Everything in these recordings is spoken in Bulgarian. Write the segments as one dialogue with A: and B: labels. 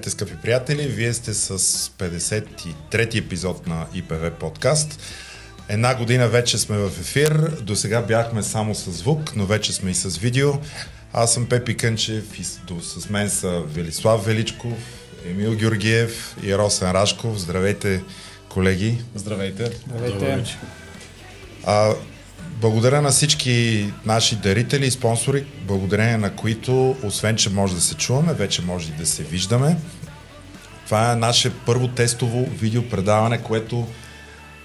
A: Здравейте, скъпи приятели! Вие сте с 53-ти епизод на ИПВ подкаст. Една година вече сме в ефир. До сега бяхме само с звук, но вече сме и с видео. Аз съм Пепи Кънчев и с мен са Велислав Величков, Емил Георгиев и Росен Рашков. Здравейте, колеги!
B: Здравейте!
C: Здравейте!
A: А, благодаря на всички наши дарители и спонсори, благодарение на които, освен че може да се чуваме, вече може и да се виждаме. Това е наше първо тестово видеопредаване, което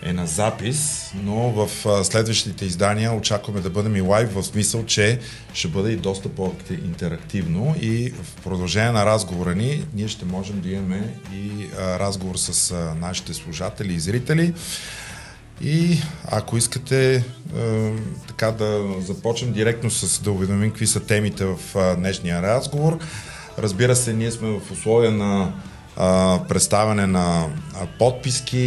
A: е на запис, но в следващите издания очакваме да бъдем и лайв, в смисъл, че ще бъде и доста по-интерактивно и в продължение на разговора ни, ние ще можем да имаме и разговор с нашите служатели и зрители. И ако искате е, така да започнем директно с да уведомим какви са темите в е, днешния разговор. Разбира се, ние сме в условия на е, представяне на подписки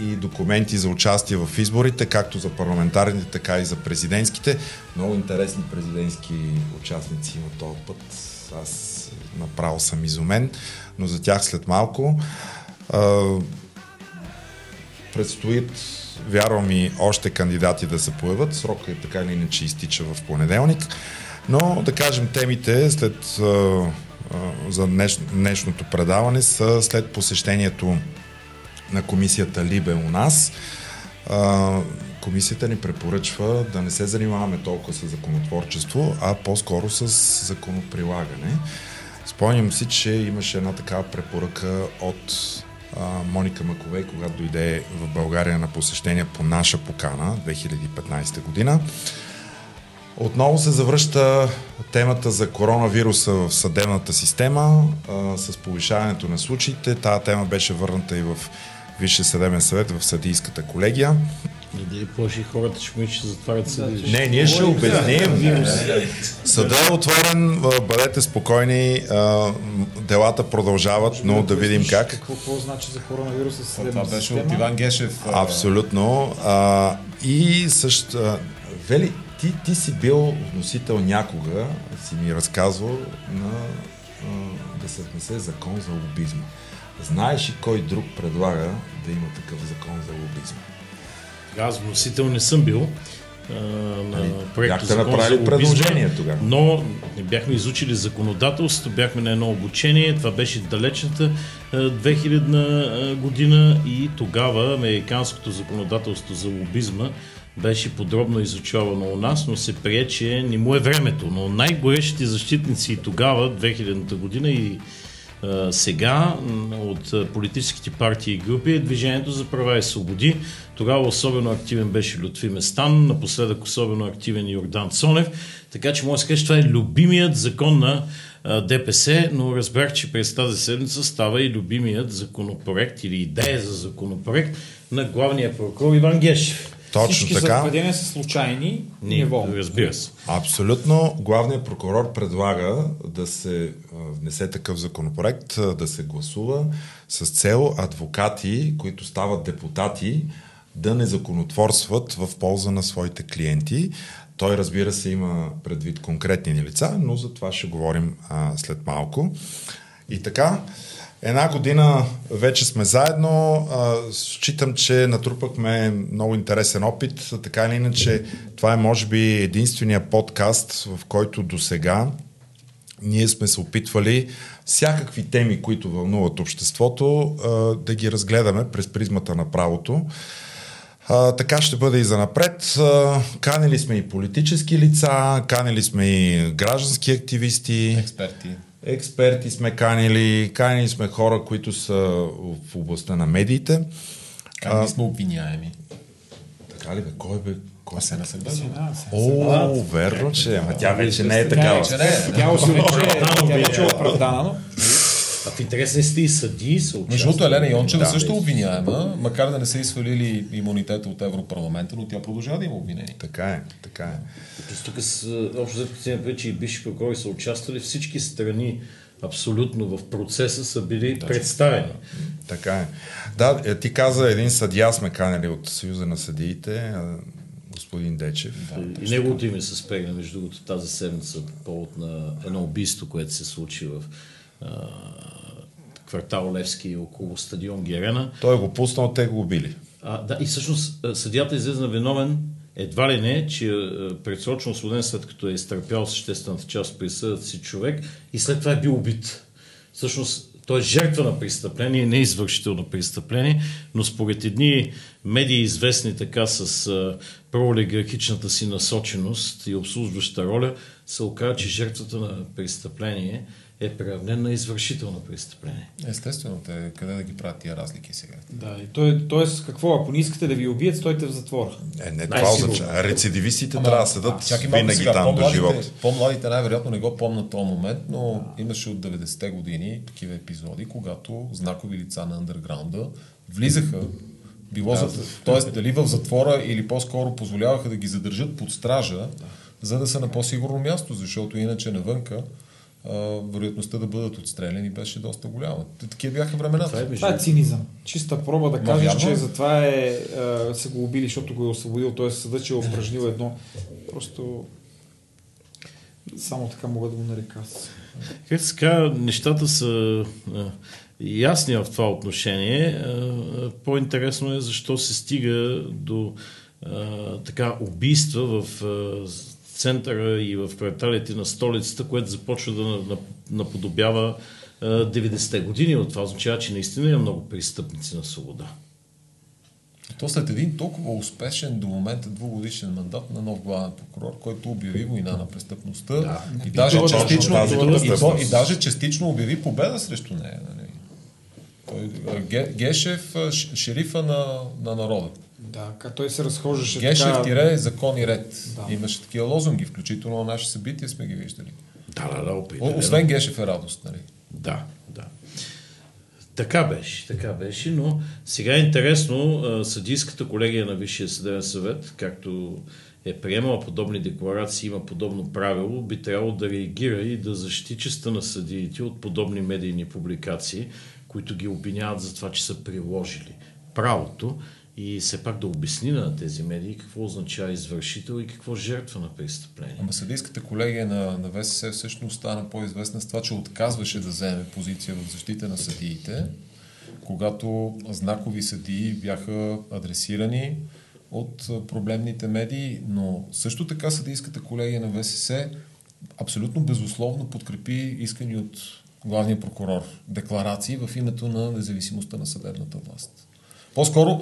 A: и документи за участие в изборите, както за парламентарните, така и за президентските. Много интересни президентски участници има този път. Аз направо съм изумен, но за тях след малко. Е, предстоит вярвам и още кандидати да се появят. Срокът е така или иначе изтича в понеделник. Но да кажем темите след, за днеш, днешното предаване са след посещението на комисията Либе у нас. Комисията ни препоръчва да не се занимаваме толкова с законотворчество, а по-скоро с законоприлагане. Спомням си, че имаше една такава препоръка от Моника Маковей, когато дойде в България на посещение по наша покана 2015 година. Отново се завръща темата за коронавируса в съдебната система а, с повишаването на случаите. Тая тема беше върната и в Висше съдебен съвет в съдийската колегия.
C: И дали плаши хората, че ще затварят съдилища?
A: Не, ние ще обясним. Съда е отворен, бъдете спокойни, делата продължават, но да видим как.
B: Какво, какво значи за коронавируса съдебна Това беше от Иван Гешев.
A: Абсолютно. А, и също, Вели, ти, ти си бил вносител някога, си ми разказвал, на а, да се внесе закон за лобизма. Знаеш ли кой друг предлага да има такъв закон за лобизма?
C: Аз вносител не съм бил а, на ами, проекта
A: Бяхте направили предложение тогава.
C: Но не бяхме изучили законодателството, бяхме на едно обучение, това беше далечната 2000 година и тогава американското законодателство за лобизма беше подробно изучавано у нас, но се прие, че не му е времето. Но най-горещите защитници и тогава, 2000-та година и сега от политическите партии и групи е Движението за права и свободи. Тогава особено активен беше Лютви Местан, напоследък особено активен Йордан Цонев. Така че може да се каже, това е любимият закон на ДПС, но разбрах, че през тази седмица става и любимият законопроект или идея за законопроект на главния прокурор Иван Гешев.
A: Точно
B: Всички
A: така.
B: съвпадения са случайни.
C: Не, неволно. разбира се.
A: Абсолютно. Главният прокурор предлага да се внесе такъв законопроект, да се гласува с цел адвокати, които стават депутати, да не законотворстват в полза на своите клиенти. Той, разбира се, има предвид конкретни лица, но за това ще говорим а, след малко. И така, Една година вече сме заедно. Считам, че натрупахме много интересен опит. Така или иначе, това е може би единствения подкаст, в който до сега ние сме се опитвали всякакви теми, които вълнуват обществото, да ги разгледаме през призмата на правото. Така ще бъде и за напред. А, канили сме и политически лица, канили сме и граждански активисти.
B: Експерти.
A: Експерти сме канили, канили сме хора, които са в областта на медиите.
B: Канили сме обвиняеми.
A: Така ли бе? Кой бе? Кой
B: се насъдил?
A: О, верно, че. Ама тя вече не е такава.
B: Тя вече е оправдана, но...
C: А в интересни сте и съди са
B: Между другото, Елена Йончева да, също обвиняема, макар да не са изсвалили имунитета от Европарламента, но тя продължава да има обвинение.
A: Така е, така е.
C: Тоест, тук с, общо взето вече и бивши прокурори са участвали, всички страни абсолютно в процеса са били да, представени.
A: Така е. Да, е, ти каза, един съдия сме канали от Съюза на съдиите, господин Дечев.
C: Да, и неговото име се спегна, между другото, тази седмица по повод на едно убийство, което се случи в квартал Левски около стадион Герена.
A: Той го пуснал, те го убили.
C: А, да, и всъщност съдията излезна виновен едва ли не, че предсрочно освободен след като е изтърпял съществената част от присъдата си човек и след това е бил убит. Всъщност той е жертва на престъпление, не извършител на престъпление, но според едни медии, известни така с проолигархичната си насоченост и обслужваща роля, се оказа, че жертвата на престъпление е приравнен на извършител на престъпление.
B: Естествено, те къде да ги правят тия разлики сега?
D: Да, и той, т.е. какво, ако не искате да ви убият, стойте в затвора.
A: Е, не, това означава. Рецидивистите Ама, трябва да седат чакай, винаги сега, там до живот.
B: По-младите най-вероятно не го помнят този момент, но имаше от 90-те години такива епизоди, когато знакови лица на андерграунда влизаха било да, за, т.е. дали в затвора или по-скоро позволяваха да ги задържат под стража, да. за да са на по-сигурно място, защото иначе навънка вероятността да бъдат отстреляни беше доста голяма. Такива бяха времената.
D: Това е, това е цинизъм. Чиста проба да кажеш, че затова е, а, се го убили, защото го е освободил, т.е. съда, че е упражнил едно. Просто само така мога да го нарека.
C: Как така, нещата са ясни в това отношение. По-интересно е защо се стига до а, така убийства в а, центъра и в кварталите на столицата, което започва да наподобява 90-те години. От това означава, че наистина има много престъпници на свобода.
B: То след един толкова успешен до момента двугодишен мандат на нов главен прокурор, който обяви война на престъпността да, и, даже частично, и, то, и даже частично обяви победа срещу нея. Нали? Той, Гешев, шерифа на, на народа.
D: Да, като той се разхождаше
B: Гешев така... тире закон и ред. Да. Имаше такива лозунги, включително на наши събития сме ги виждали.
C: Да, да, да, опитали.
B: Освен Гешев е радост, нали?
C: Да, да. Така беше, така беше, но сега е интересно съдийската колегия на Висшия съдебен съвет, както е приемала подобни декларации, има подобно правило, би трябвало да реагира и да защити честа на съдиите от подобни медийни публикации, които ги обвиняват за това, че са приложили правото и все пак да обясни на тези медии какво означава извършител и какво жертва на престъпление.
B: Ама съдийската колегия на, на ВСС всъщност стана по-известна с това, че отказваше да вземе позиция в защита на съдиите, когато знакови съдии бяха адресирани от проблемните медии, но също така съдийската колегия на ВСС абсолютно безусловно подкрепи искани от главния прокурор декларации в името на независимостта на съдебната власт. По-скоро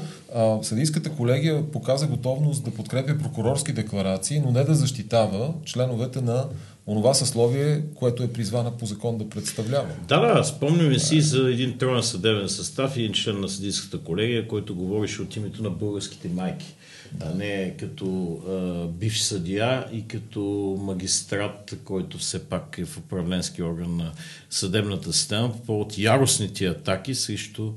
B: съдийската колегия показа готовност да подкрепя прокурорски декларации, но не да защитава членовете на онова съсловие, което е призвана по закон да представлява.
C: Да, да, спомняме си за един троен съдебен състав и един член на съдийската колегия, който говореше от името на българските майки. А не като а, бивш съдия и като магистрат, който все пак е в управленски орган на съдебната система по повод яростните атаки срещу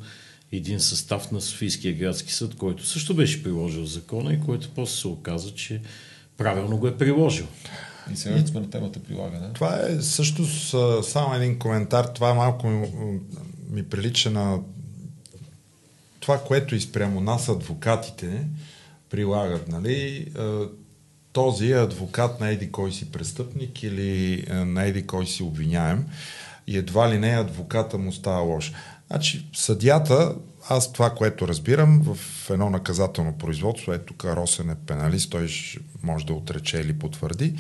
C: един състав на Софийския градски съд, който също беше приложил закона и който после се оказа, че правилно го е приложил.
B: И сега сме на темата прилагане.
A: Това е също с, само един коментар. Това малко ми, ми прилича на това, което и спрямо нас адвокатите прилагат. Нали? Този е адвокат на еди кой си престъпник или на еди кой си обвиняем и едва ли не адвоката му става лош. Значи, съдята, аз това, което разбирам, в едно наказателно производство, ето тук Росен е пеналист, той може да отрече или потвърди,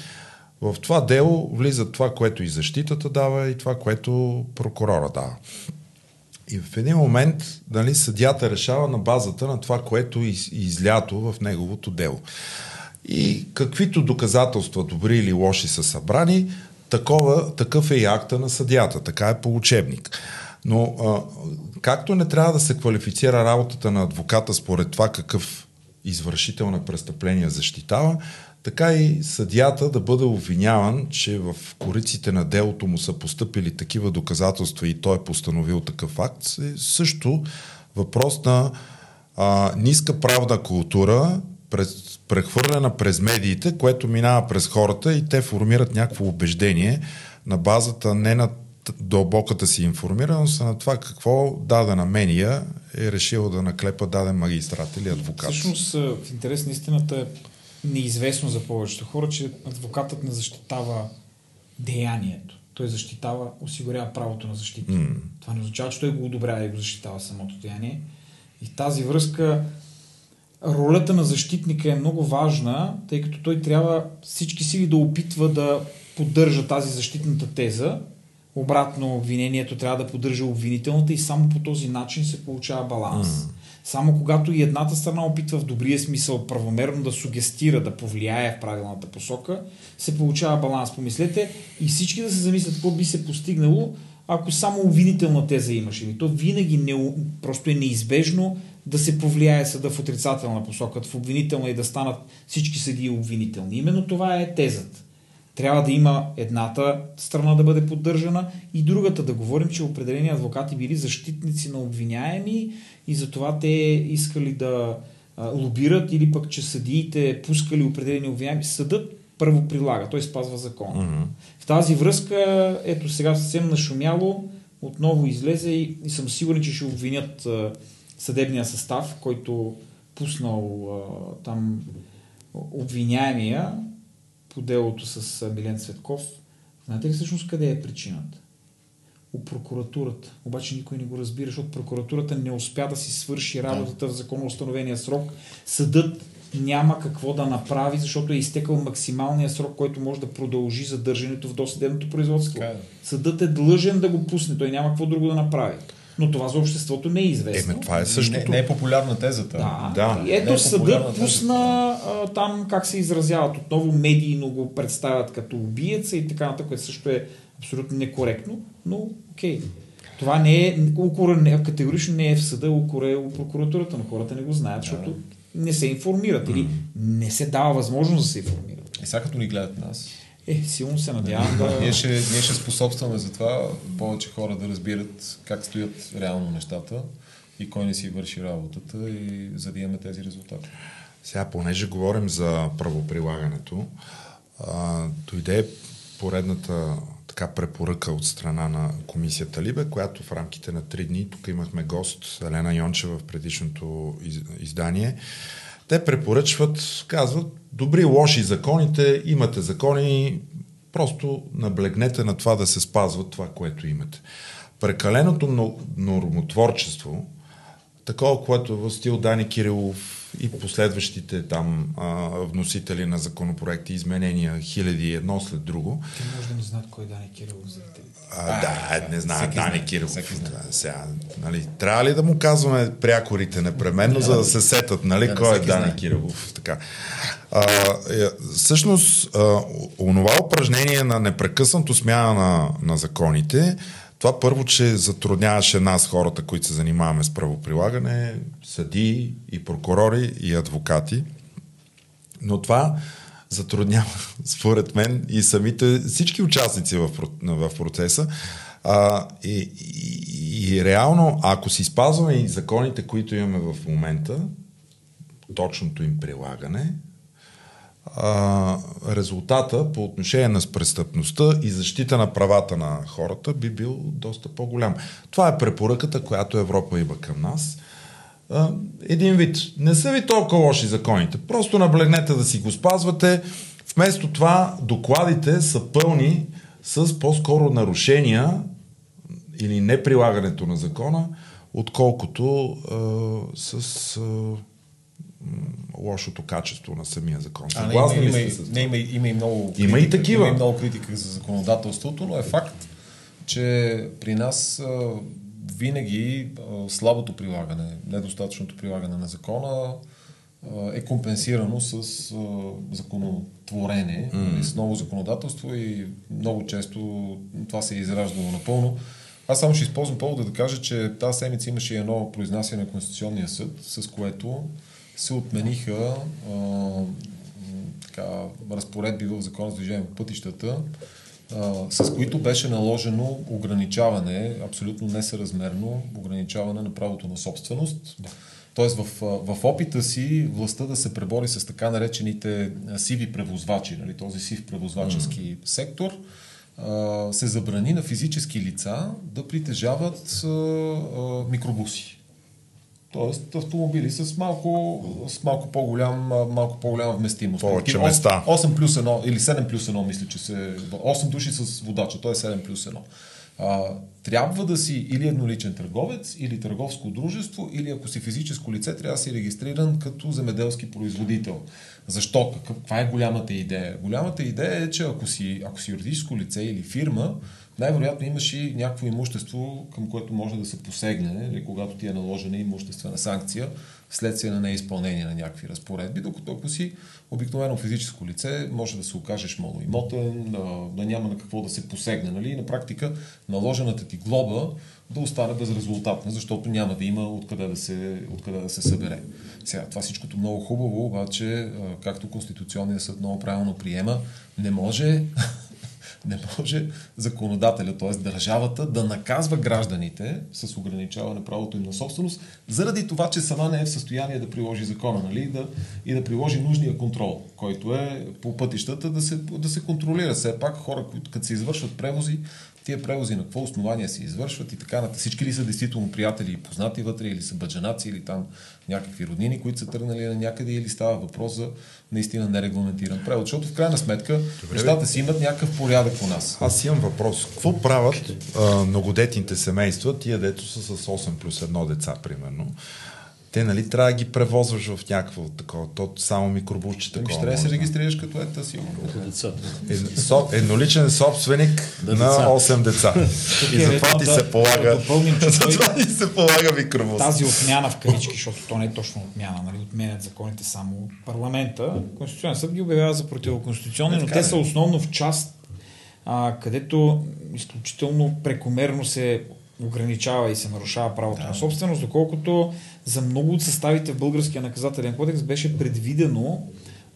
A: в това дело влиза това, което и защитата дава и това, което прокурора дава. И в един момент нали, съдята решава на базата на това, което е излято в неговото дело. И каквито доказателства, добри или лоши, са събрани, такова, такъв е и акта на съдята. Така е по учебник. Но а, както не трябва да се квалифицира работата на адвоката според това какъв извършител на престъпления защитава, така и съдията да бъде обвиняван, че в кориците на делото му са поступили такива доказателства и той е постановил такъв акт, е също въпрос на а, ниска правна култура, през, прехвърлена през медиите, което минава през хората и те формират някакво убеждение на базата не на дълбоката си информираност на това какво дадена мения е решила да наклепа даден магистрат или адвокат.
D: Всъщност, в интерес на истината е неизвестно за повечето хора, че адвокатът не защитава деянието. той защитава, осигурява правото на защита. Mm. Това не означава, че той го одобрява и го защитава самото деяние. И в тази връзка ролята на защитника е много важна, тъй като той трябва всички сили да опитва да поддържа тази защитната теза. Обратно обвинението трябва да поддържа обвинителната и само по този начин се получава баланс. Mm. Само когато и едната страна опитва в добрия смисъл правомерно да сугестира, да повлияе в правилната посока, се получава баланс. Помислете и всички да се замислят какво би се постигнало, ако само обвинителна теза имаше. И то винаги не, просто е неизбежно да се повлияе съда в отрицателна посока, в обвинителна и да станат всички съдии обвинителни. Именно това е тезата. Трябва да има едната страна да бъде поддържана и другата да говорим, че определени адвокати били защитници на обвиняеми и затова те искали да лобират или пък, че съдиите пускали определени обвиняеми. Съдът първо прилага, той спазва закона. Mm-hmm. В тази връзка, ето сега съвсем нашумяло, отново излезе и, и съм сигурен, че ще обвинят а, съдебния състав, който пуснал а, там обвиняемия по делото с Милен Цветков. Знаете ли всъщност къде е причината? у прокуратурата. Обаче никой не го разбира, защото прокуратурата не успя да си свърши работата в законно установения срок. Съдът няма какво да направи, защото е изтекал максималния срок, който може да продължи задържането в досъдебното производство. Е. Съдът е длъжен да го пусне, той няма какво друго да направи. Но това за обществото не е известно.
A: Еме, това е същото.
B: Не, не е популярна тезата.
D: Да. да. И ето е съдът пусна а, там как се изразяват. Отново медийно го представят като убиеца и така нататък, което също е абсолютно некоректно, но окей. Това не е, укора не, категорично не е в съда, укора е у прокуратурата, но хората не го знаят, защото не се информират или не се дава възможност да се информират.
B: И сега като ни гледат нас.
D: Е, силно се надявам да...
B: ние, ще, ние ще способстваме за това повече хора да разбират как стоят реално нещата и кой не си върши работата и за да имаме тези резултати.
A: Сега, понеже говорим за правоприлагането, а, дойде поредната така препоръка от страна на комисията Либе, която в рамките на три дни, тук имахме гост Елена Йончева в предишното издание, те препоръчват, казват, добри, лоши законите, имате закони, просто наблегнете на това да се спазват това, което имате. Прекаленото нормотворчество, такова, което е в стил Дани Кирилов, и последващите там а, вносители на законопроекти, изменения, хиляди едно след друго.
D: Те може да не знаят кой е Дани Кирилов за
A: а, да, не знаят Дани Кирилов. Сега, нали, трябва ли да му казваме прякорите непременно, за да се сетат, нали, да, кой е Дани Кирилов. Така. А, е, всъщност, а, онова упражнение на непрекъснато смяна на, на законите, това първо, че затрудняваше нас, хората, които се занимаваме с правоприлагане, съдии и прокурори и адвокати. Но това затруднява, според мен, и самите всички участници в, в процеса. А, и, и, и реално, ако си спазваме и законите, които имаме в момента, точното им прилагане, а, резултата по отношение на престъпността и защита на правата на хората би бил доста по-голям. Това е препоръката, която Европа има към нас. Един вид. Не са ви толкова лоши законите. Просто наблегнете да си го спазвате. Вместо това докладите са пълни с по-скоро нарушения или неприлагането на закона, отколкото а, с а, лошото качество на самия закон.
B: Съгласни има, има, с не, има, има, и много
A: критика, има и такива.
B: Има и много критика за законодателството, но е факт, че при нас а, винаги а, слабото прилагане, недостатъчното прилагане на закона а, е компенсирано с а, законотворене, mm. с ново законодателство и много често това се е израждало напълно. Аз само ще използвам повода да кажа, че тази седмица имаше едно произнасяне на Конституционния съд, с което се отмениха а, така, разпоредби в Закон за движение по пътищата, а, с които беше наложено ограничаване, абсолютно несъразмерно ограничаване на правото на собственост. Да. Тоест в, в опита си властта да се пребори с така наречените сиви превозвачи, нали, този сив превозвачески mm. сектор, а, се забрани на физически лица да притежават а, а, микробуси. Тоест автомобили с малко, с малко, по-голям, малко по-голяма вместимост.
A: Повече
B: Такива
A: места.
B: 8 плюс 1 или 7 плюс 1, мисля, че се... 8 души с водача, той е 7 плюс 1. А, трябва да си или едноличен търговец, или търговско дружество, или ако си физическо лице, трябва да си регистриран като земеделски производител. Защо? Каква е голямата идея? Голямата идея е, че ако си, ако си юридическо лице или фирма, най-вероятно имаш и някакво имущество, към което може да се посегне, нали, когато ти е наложена имуществена санкция вследствие на неизпълнение на някакви разпоредби, докато ако си обикновено физическо лице, може да се окажеш малоимотен, да, да няма на какво да се посегне. Нали? И на практика наложената ти глоба да остане безрезултатна, защото няма да има откъде да се, откъде да се събере. Сега, това всичкото много хубаво, обаче, както Конституционният съд много правилно приема, не може не може законодателя, т.е. държавата, да наказва гражданите с ограничаване правото им на собственост, заради това, че сама не е в състояние да приложи закона нали? и, да, и да приложи нужния контрол, който е по пътищата да се, да се контролира. Все пак хора, които като се извършват превози, тия превози на какво основание се извършват и така нататък. Всички ли са действително приятели и познати вътре, или са бъджанаци, или там някакви роднини, които са тръгнали на някъде, или става въпрос за наистина нерегламентиран превод. Защото в крайна сметка Добре, нещата си имат някакъв порядък у нас.
A: Аз имам въпрос. Какво правят а, многодетните семейства, тия дето са с 8 плюс 1 деца, примерно? Те нали трябва да ги превозваш в някакво такова, то само микробусче
B: ами такова. Ще трябва да се регистрираш като ета сигурно.
A: Е, со, едноличен собственик да, на деца. 8 деца. И е затова ти се полага, да затова ти се полага микробус.
D: Тази отмяна в карички, защото то не е точно отмяна, нали, отменят законите само парламента. Конституционен съд ги обявява за противоконституционни, но те са е. основно в част, а, където изключително прекомерно се ограничава и се нарушава правото да. на собственост, доколкото за много от съставите в българския наказателен кодекс беше предвидено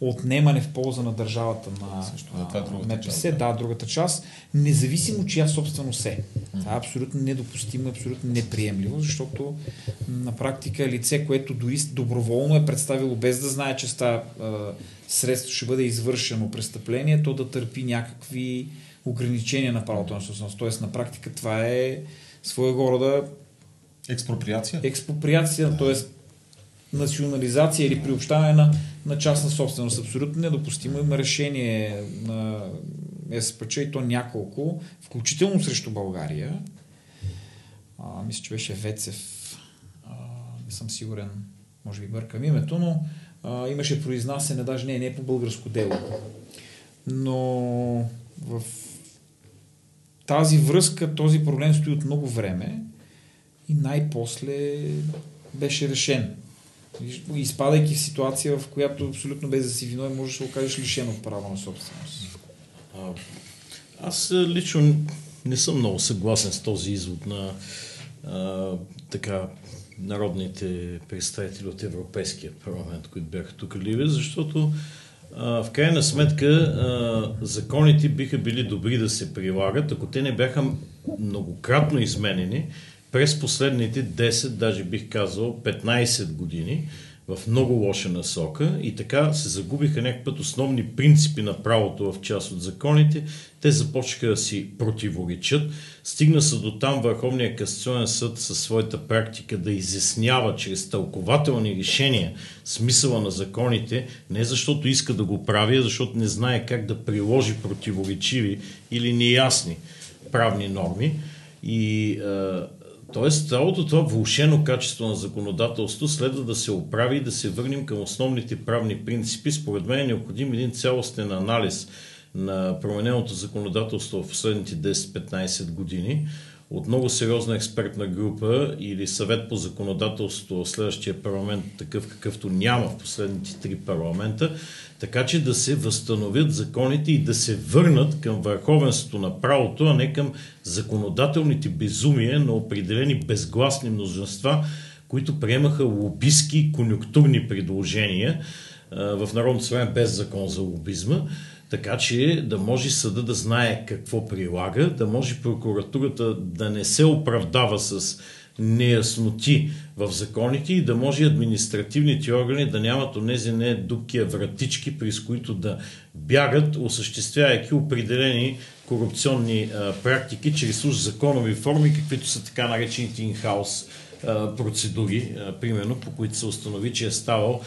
D: отнемане в полза на държавата на Също, да, това е част, да. да, другата част, независимо чия собственост е. Това е абсолютно недопустимо, абсолютно неприемливо, защото на практика лице, което дори доброволно е представило без да знае, че ста средство ще бъде извършено престъпление, то да търпи някакви ограничения на правото на собственост. Тоест на практика това е своего рода
B: експроприация.
D: Експроприация, да. т.е. национализация или приобщаване на, на частна собственост. Абсолютно недопустимо. Има решение на СПЧ и то няколко, включително срещу България. А, мисля, че беше Вецев. А, не съм сигурен, може би бъркам името, но а, имаше произнасяне, даже не, не по българско дело. Но в тази връзка, този проблем стои от много време и най-после беше решен. Изпадайки в ситуация, в която абсолютно без да си виной можеш да се окажеш лишен от право на собственост.
C: А, аз лично не съм много съгласен с този извод на а, така народните представители от Европейския парламент, които бяха тук ливи, защото в крайна сметка законите биха били добри да се прилагат, ако те не бяха многократно изменени през последните 10, даже бих казал 15 години, в много лоша насока и така се загубиха някакъв основни принципи на правото в част от законите. Те започнаха да си противоречат. Стигна се до там Върховния касационен съд със своята практика да изяснява чрез тълкователни решения смисъла на законите, не защото иска да го прави, а защото не знае как да приложи противоречиви или неясни правни норми. И Тоест, цялото това влушено качество на законодателство следва да се оправи и да се върнем към основните правни принципи. Според мен е необходим един цялостен анализ на промененото законодателство в последните 10-15 години от много сериозна експертна група или съвет по законодателство в следващия парламент, такъв какъвто няма в последните три парламента, така че да се възстановят законите и да се върнат към върховенството на правото, а не към законодателните безумия на определени безгласни множества, които приемаха лобистки конюнктурни предложения в Народното събрание без закон за лобизма, така че да може съда да знае какво прилага, да може прокуратурата да не се оправдава с неясноти в законите и да може административните органи да нямат онези не дубкия вратички, през които да бягат, осъществявайки определени корупционни а, практики чрез уж законови форми, каквито са така наречените инхаус а, процедури, примерно, по които се установи, че е ставал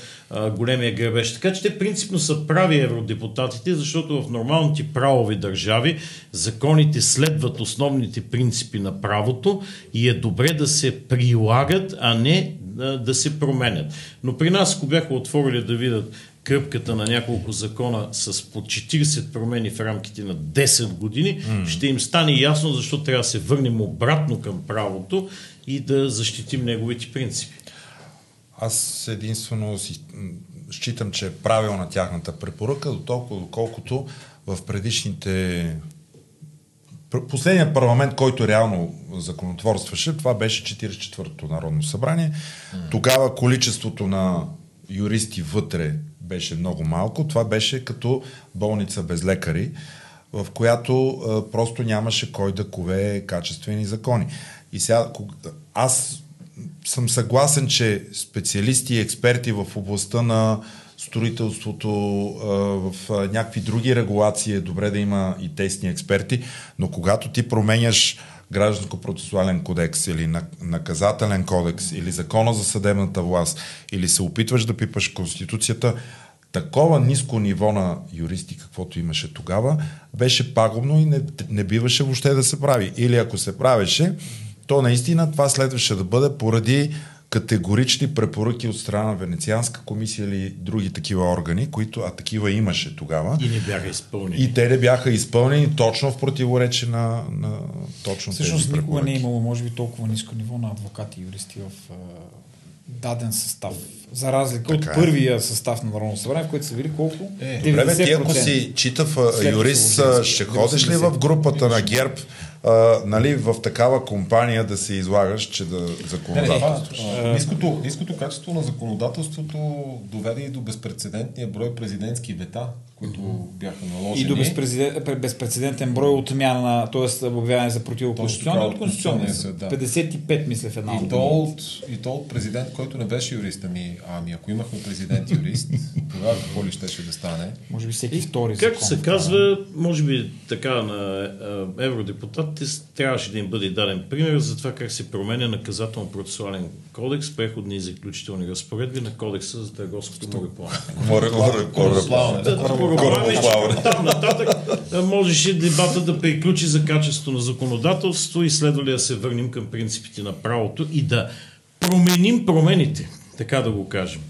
C: големия грабеж. Така че те принципно са прави евродепутатите, защото в нормалните правови държави законите следват основните принципи на правото и е добре да се прилагат, а не да се променят. Но при нас, ако бяха отворили да видят кръпката на няколко закона с по 40 промени в рамките на 10 години, mm. ще им стане ясно защо трябва да се върнем обратно към правото и да защитим неговите принципи.
A: Аз единствено си, считам, че е правилна тяхната препоръка, до толкова доколкото в предишните Последният парламент, който реално законотворстваше, това беше 44-то Народно събрание. Mm. Тогава количеството на юристи вътре беше много малко. Това беше като болница без лекари, в която а, просто нямаше кой да кове качествени закони. И сега, аз съм съгласен, че специалисти и експерти в областта на строителството, в някакви други регулации е добре да има и тестни експерти, но когато ти променяш гражданско-процесуален кодекс или наказателен кодекс или закона за съдебната власт или се опитваш да пипаш Конституцията, такова ниско ниво на юристи, каквото имаше тогава, беше пагубно и не, не биваше въобще да се прави. Или ако се правеше, то наистина това следваше да бъде поради категорични препоръки от страна на Венецианска комисия или други такива органи, които, а такива имаше тогава.
C: И не бяха изпълнени.
A: И те не бяха изпълнени точно в противоречие на, на точно
D: Всъщност
A: тези
D: никога не е имало, може би, толкова ниско ниво на адвокати и юристи в даден състав. За разлика така от е. първия състав на Народно събрание, в който са били колко?
A: Е, добре, ти ако си читав юрист, ще ходиш ли в групата на ГЕРБ а, нали, в такава компания да се излагаш, че да законодателстваш.
B: Ниското, ниското качество на законодателството доведе и до безпредседентния брой президентски вета, които бяха наложени.
D: И до безпрецедент, безпредседентен брой отмяна, т.е. обявяване за противоконституционно от Конституционния съд. Да. 55, мисля, в една
B: и то, от, и то от президент, който не беше юрист. Ами, ами ако имахме президент юрист, тогава какво ли щеше да стане?
D: Може би всеки втори
C: Както се казва, може би така на евродепутат, трябваше да им бъде даден пример за това как се променя наказателно-процесуален кодекс, преходни и заключителни разпоредби на кодекса за търговското мореплаване. Там нататък. Можеше дебата да приключи за качество на законодателство и следва ли да се върнем към принципите на правото и да променим промените, така да го кажем.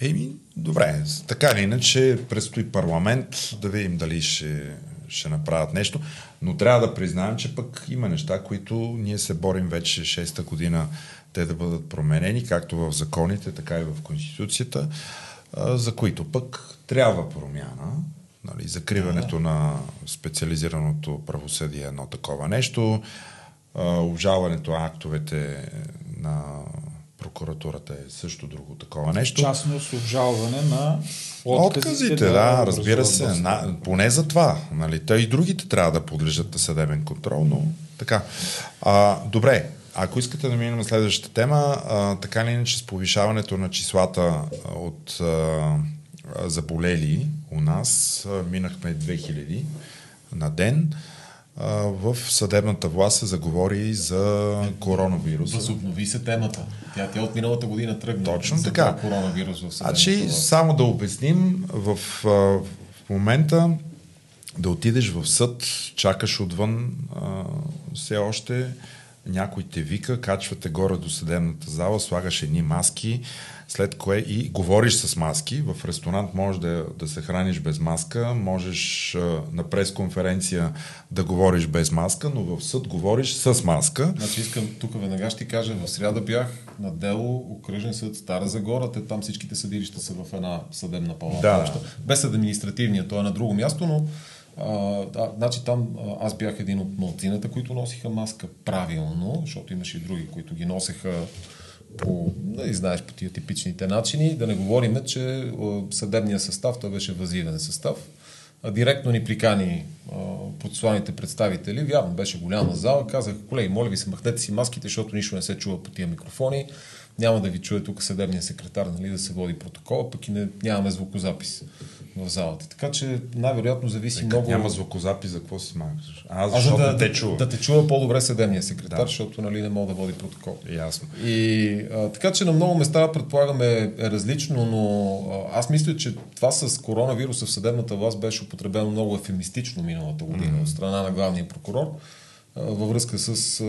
A: Еми, добре. Така или иначе, предстои парламент, да видим дали ще ще направят нещо, но трябва да признаем, че пък има неща, които ние се борим вече 6-та година те да бъдат променени, както в законите, така и в Конституцията, за които пък трябва промяна. Нали, закриването да. на специализираното правосъдие е едно такова нещо, обжалването на актовете на прокуратурата е също друго такова нещо.
D: Частно с обжалване на
A: отказите. Отказите, да, да разбира се. На, поне за това. Нали, те и другите трябва да подлежат на съдебен контрол, но така. А, добре, ако искате да минем на следващата тема, а, така ли иначе с повишаването на числата от а, заболели у нас, а, минахме 2000 на ден в съдебната власт се заговори за коронавируса.
B: Възобнови се темата. Тя, тя от миналата година тръгна.
A: Точно за така.
B: коронавирус в
A: значи, власт. само да обясним, в, в момента да отидеш в съд, чакаш отвън а, все още, някой те вика, качвате горе до съдебната зала, слагаш едни маски, след кое и говориш с маски. В ресторант можеш да, да се храниш без маска, можеш на пресконференция да говориш без маска, но в съд говориш с маска.
B: Значи искам, тук веднага ще ти кажа, в сряда бях на дело окръжен съд Стара Загора, те там всичките съдилища са в една съдебна палата.
A: Да.
B: Без административния, той е на друго място, но а, да, значи там аз бях един от малцината, които носиха маска правилно, защото имаше и други, които ги носеха по, нали, знаеш, по тия типичните начини. Да не говорим, че съдебния състав, той беше възивен състав, а директно ни прикани процесуалните представители. Вярно, беше голяма зала. Казах, колеги, моля ви се, махнете си маските, защото нищо не се чува по тия микрофони. Няма да ви чуе тук съдебния секретар, нали, да се води протокола, пък и не, нямаме звукозапис в залата. Така че най-вероятно зависи
A: Е,
B: много...
A: Няма звукозапис, за какво се слагаш? Аз,
B: А, за
A: защото
B: да,
A: те чува.
B: да те чува по-добре съдебния секретар,
A: Да.
B: защото нали, не мога да води протокол.
A: Ясно.
B: И а, така че на много места предполагаме е различно, но а, аз мисля, че това с коронавируса в съдебната власт беше употребено много ефемистично миналата година mm-hmm. от страна на главния прокурор а, във връзка с а,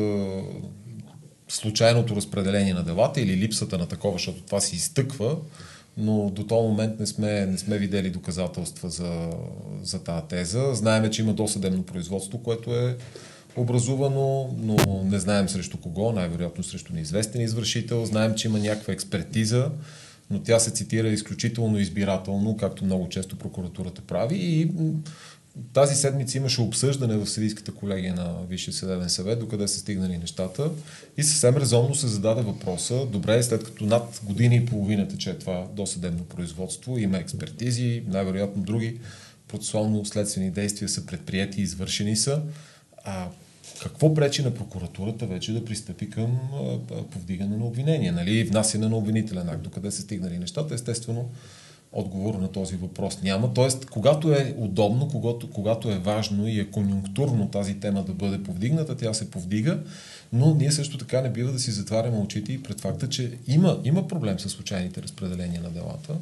B: случайното разпределение на делата или липсата на такова, защото това се изтъква, но до този момент не сме, не сме видели доказателства за, за тази теза. Знаеме, че има досъдебно производство, което е образувано, но не знаем срещу кого, най-вероятно срещу неизвестен извършител. Знаем, че има някаква експертиза, но тя се цитира изключително избирателно, както много често прокуратурата прави. И тази седмица имаше обсъждане в Съдийската колегия на Висшия съдебен съвет, докъде са стигнали нещата. И съвсем резонно се зададе въпроса, добре, след като над година и половина тече това досъдебно производство, има експертизи, най-вероятно други процесуално-следствени действия са предприяти извършени са. А какво пречи на прокуратурата вече да пристъпи към повдигане на обвинение, нали? внасяне на обвинителен акт, докъде са стигнали нещата? Естествено, отговор на този въпрос няма. Тоест, когато е удобно, когато, когато е важно и е конюнктурно тази тема да бъде повдигната, тя се повдига, но ние също така не бива да си затваряме очите и пред факта, че има, има проблем с случайните разпределения на делата,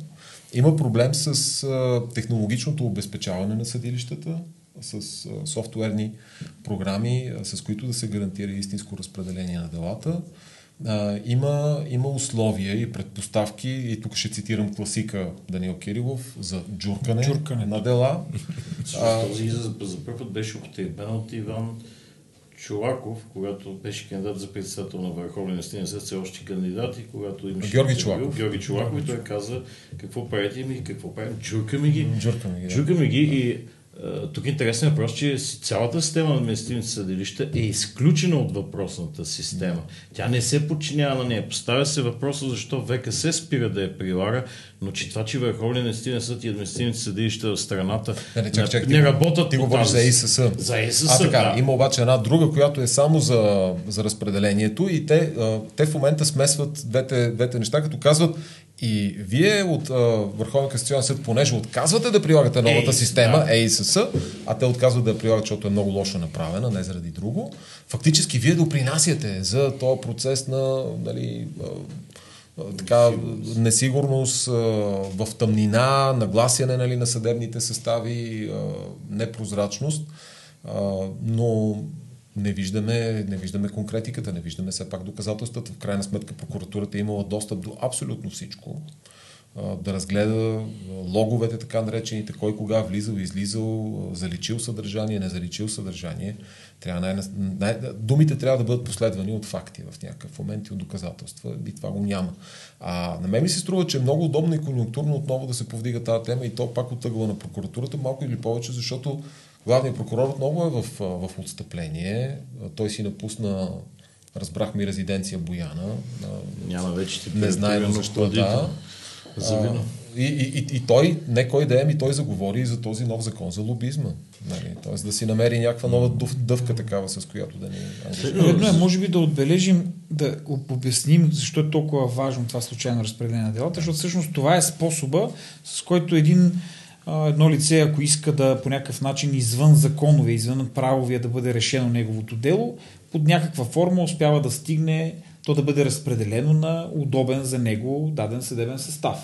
B: има проблем с а, технологичното обезпечаване на съдилищата, с а, софтуерни програми, а, с които да се гарантира истинско разпределение на делата. А, има, има условия и предпоставки, и тук ще цитирам класика Данил Кирилов, за джуркане,
D: Джуркане.
B: на дела.
C: А... Този израз за първ път беше употребен от Иван Чулаков, когато беше кандидат за председател на Върховния съдебен съд, все още кандидат и когато имаше...
B: Георги Чолаков.
C: Георги Чулаков и той каза какво правите ми, какво правим, джуркаме ги.
B: Джуркаме ги, да.
C: Джуркаме ги и а, тук интересен въпрос, че цялата система на административните съдилища е изключена от въпросната система. Тя не се подчинява на нея. Поставя се въпроса защо ВКС спира да я прилага, но че това, че Върховния административен съд и административните съдилища в страната
B: Не, не, чак, чак,
C: не
B: ти,
C: работят
B: Ти
C: по
B: говориш за ИСС.
C: За ИСС,
B: А така,
C: да.
B: има обаче една друга, която е само за, за разпределението и те, те в момента смесват двете, двете неща, като казват и вие от а, Върховен касационен съд, понеже отказвате да прилагате новата
C: Ей,
B: система,
C: да.
B: ЕИСС, а те отказват да я прилагат, защото е много лошо направена, не заради друго, фактически вие допринасяте за този процес на нали, така, несигурност в тъмнина, нагласяне нали, на съдебните състави, непрозрачност, но не виждаме, не виждаме конкретиката, не виждаме все пак доказателствата. В крайна сметка прокуратурата е имала достъп до абсолютно всичко. Да разгледа логовете, така наречените, кой кога влизал, излизал, заличил съдържание, не заличил съдържание. Трябва най- най- думите трябва да бъдат последвани от факти в някакъв момент и от доказателства и това го няма. А, на мен ми се струва, че е много удобно и конъюнктурно отново да се повдига тази тема и то пак от на прокуратурата, малко или повече, защото главният прокурор отново е в, в отстъпление. Той си напусна, разбрахме резиденция Бояна.
C: Няма вече ти
B: Не знаем защо, да.
C: За вино.
B: И, и, и, и той, не кой да е, ми той заговори за този нов закон за лобизма. Нали? Тоест да си намери някаква нова дъв, дъвка такава, с която да ни.
D: Редно е, може би да отбележим, да обясним защо е толкова важно това случайно разпределение на делата, защото всъщност това е способа, с който един едно лице, ако иска да по някакъв начин извън законове, извън правовия да бъде решено неговото дело, под някаква форма успява да стигне то да бъде разпределено на удобен за него даден съдебен състав.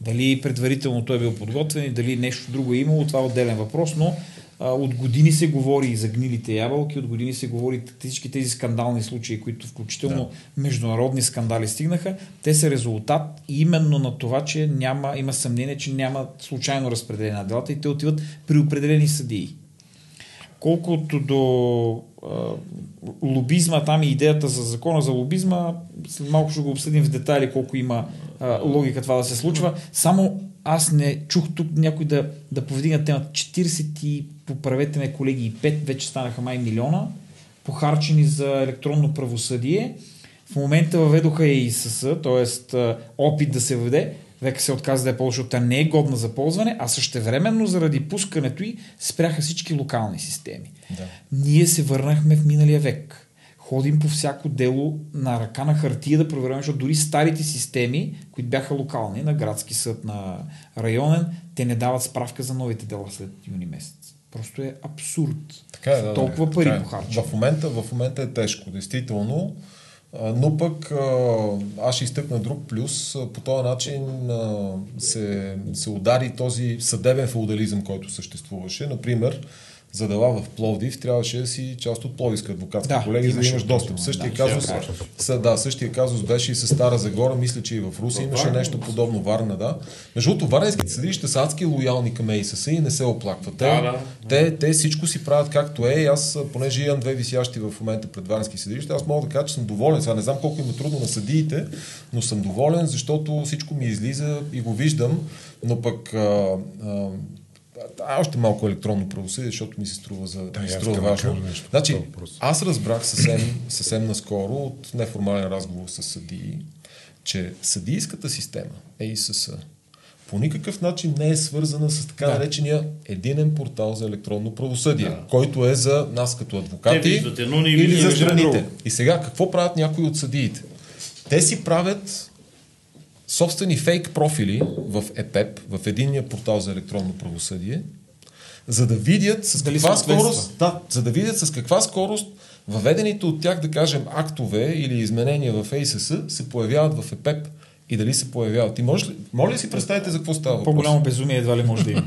D: Дали предварително той е бил подготвен и дали нещо друго е имало, това е отделен въпрос, но а, от години се говори и за гнилите ябълки, от години се говори всички тези скандални случаи, които включително да. международни скандали стигнаха, те са резултат именно на това, че няма, има съмнение, че няма случайно разпределение на делата и те отиват при определени съдии. Колкото до а, лобизма, там и идеята за закона за лобизма, след малко ще го обсъдим в детайли колко има а, логика това да се случва. Само аз не чух тук някой да, да повдигна темата. 40 и, поправете ме колеги, и 5 вече станаха май милиона, похарчени за електронно правосъдие. В момента въведоха и ИСС, т.е. опит да се въведе. Века се отказа да е по защото тя не е годна за ползване, а същевременно заради пускането й спряха всички локални системи.
B: Да.
D: Ние се върнахме в миналия век. Ходим по всяко дело на ръка на хартия да проверяваме, защото дори старите системи, които бяха локални, на градски съд, на районен, те не дават справка за новите дела след юни месец. Просто е абсурд.
B: Така е, да,
D: Толкова
B: да,
D: пари
B: така е.
D: похарчат.
B: В момента, в момента е тежко, действително. Но пък аз ще изтъкна друг плюс. По този начин се, се удари този съдебен феодализъм, който съществуваше. Например, за дела в Пловдив трябваше да си част от Пловдивска адвокатска
D: Да,
B: колегия, за да имаш достъп.
D: да,
B: Същия,
D: да,
B: казус, са, да, същия казус беше и с Стара Загора, мисля, че и в Руси имаше
C: Варна,
B: нещо подобно. Варна, да. Между другото, варненските съдилища са адски лоялни към ЕИСС и не се оплакват. Те,
C: Да, да.
B: те, те всичко си правят както е. Аз, понеже имам две висящи в момента пред варненски съдилища, аз мога да кажа, че съм доволен. Сега не знам колко им е трудно на съдиите, но съм доволен, защото всичко ми излиза и го виждам. Но пък а, а, а, още малко електронно правосъдие, защото ми се струва, за, да, ми се струва важно.
A: нещо
B: Значи, аз разбрах съвсем, съвсем наскоро от неформален разговор с съдии, че съдийската система, ЕИСС, по никакъв начин не е свързана с така
D: Да.
B: наречения единен портал за електронно правосъдие, да. който е за нас като адвокати
C: Те виждат едно, ние
B: или за страните. И сега, какво правят някои от съдиите? Те си правят собствени фейк профили в ЕПЕП, в единния портал за електронно правосъдие, за да видят с
D: Дали
B: каква скорост, да, за да видят с каква скорост въведените от тях, да кажем, актове или изменения в ЕИСС се появяват в ЕПЕП и дали се появяват. И може ли, може ли си представите за какво става въпрос?
D: По-голямо безумие едва ли може да има.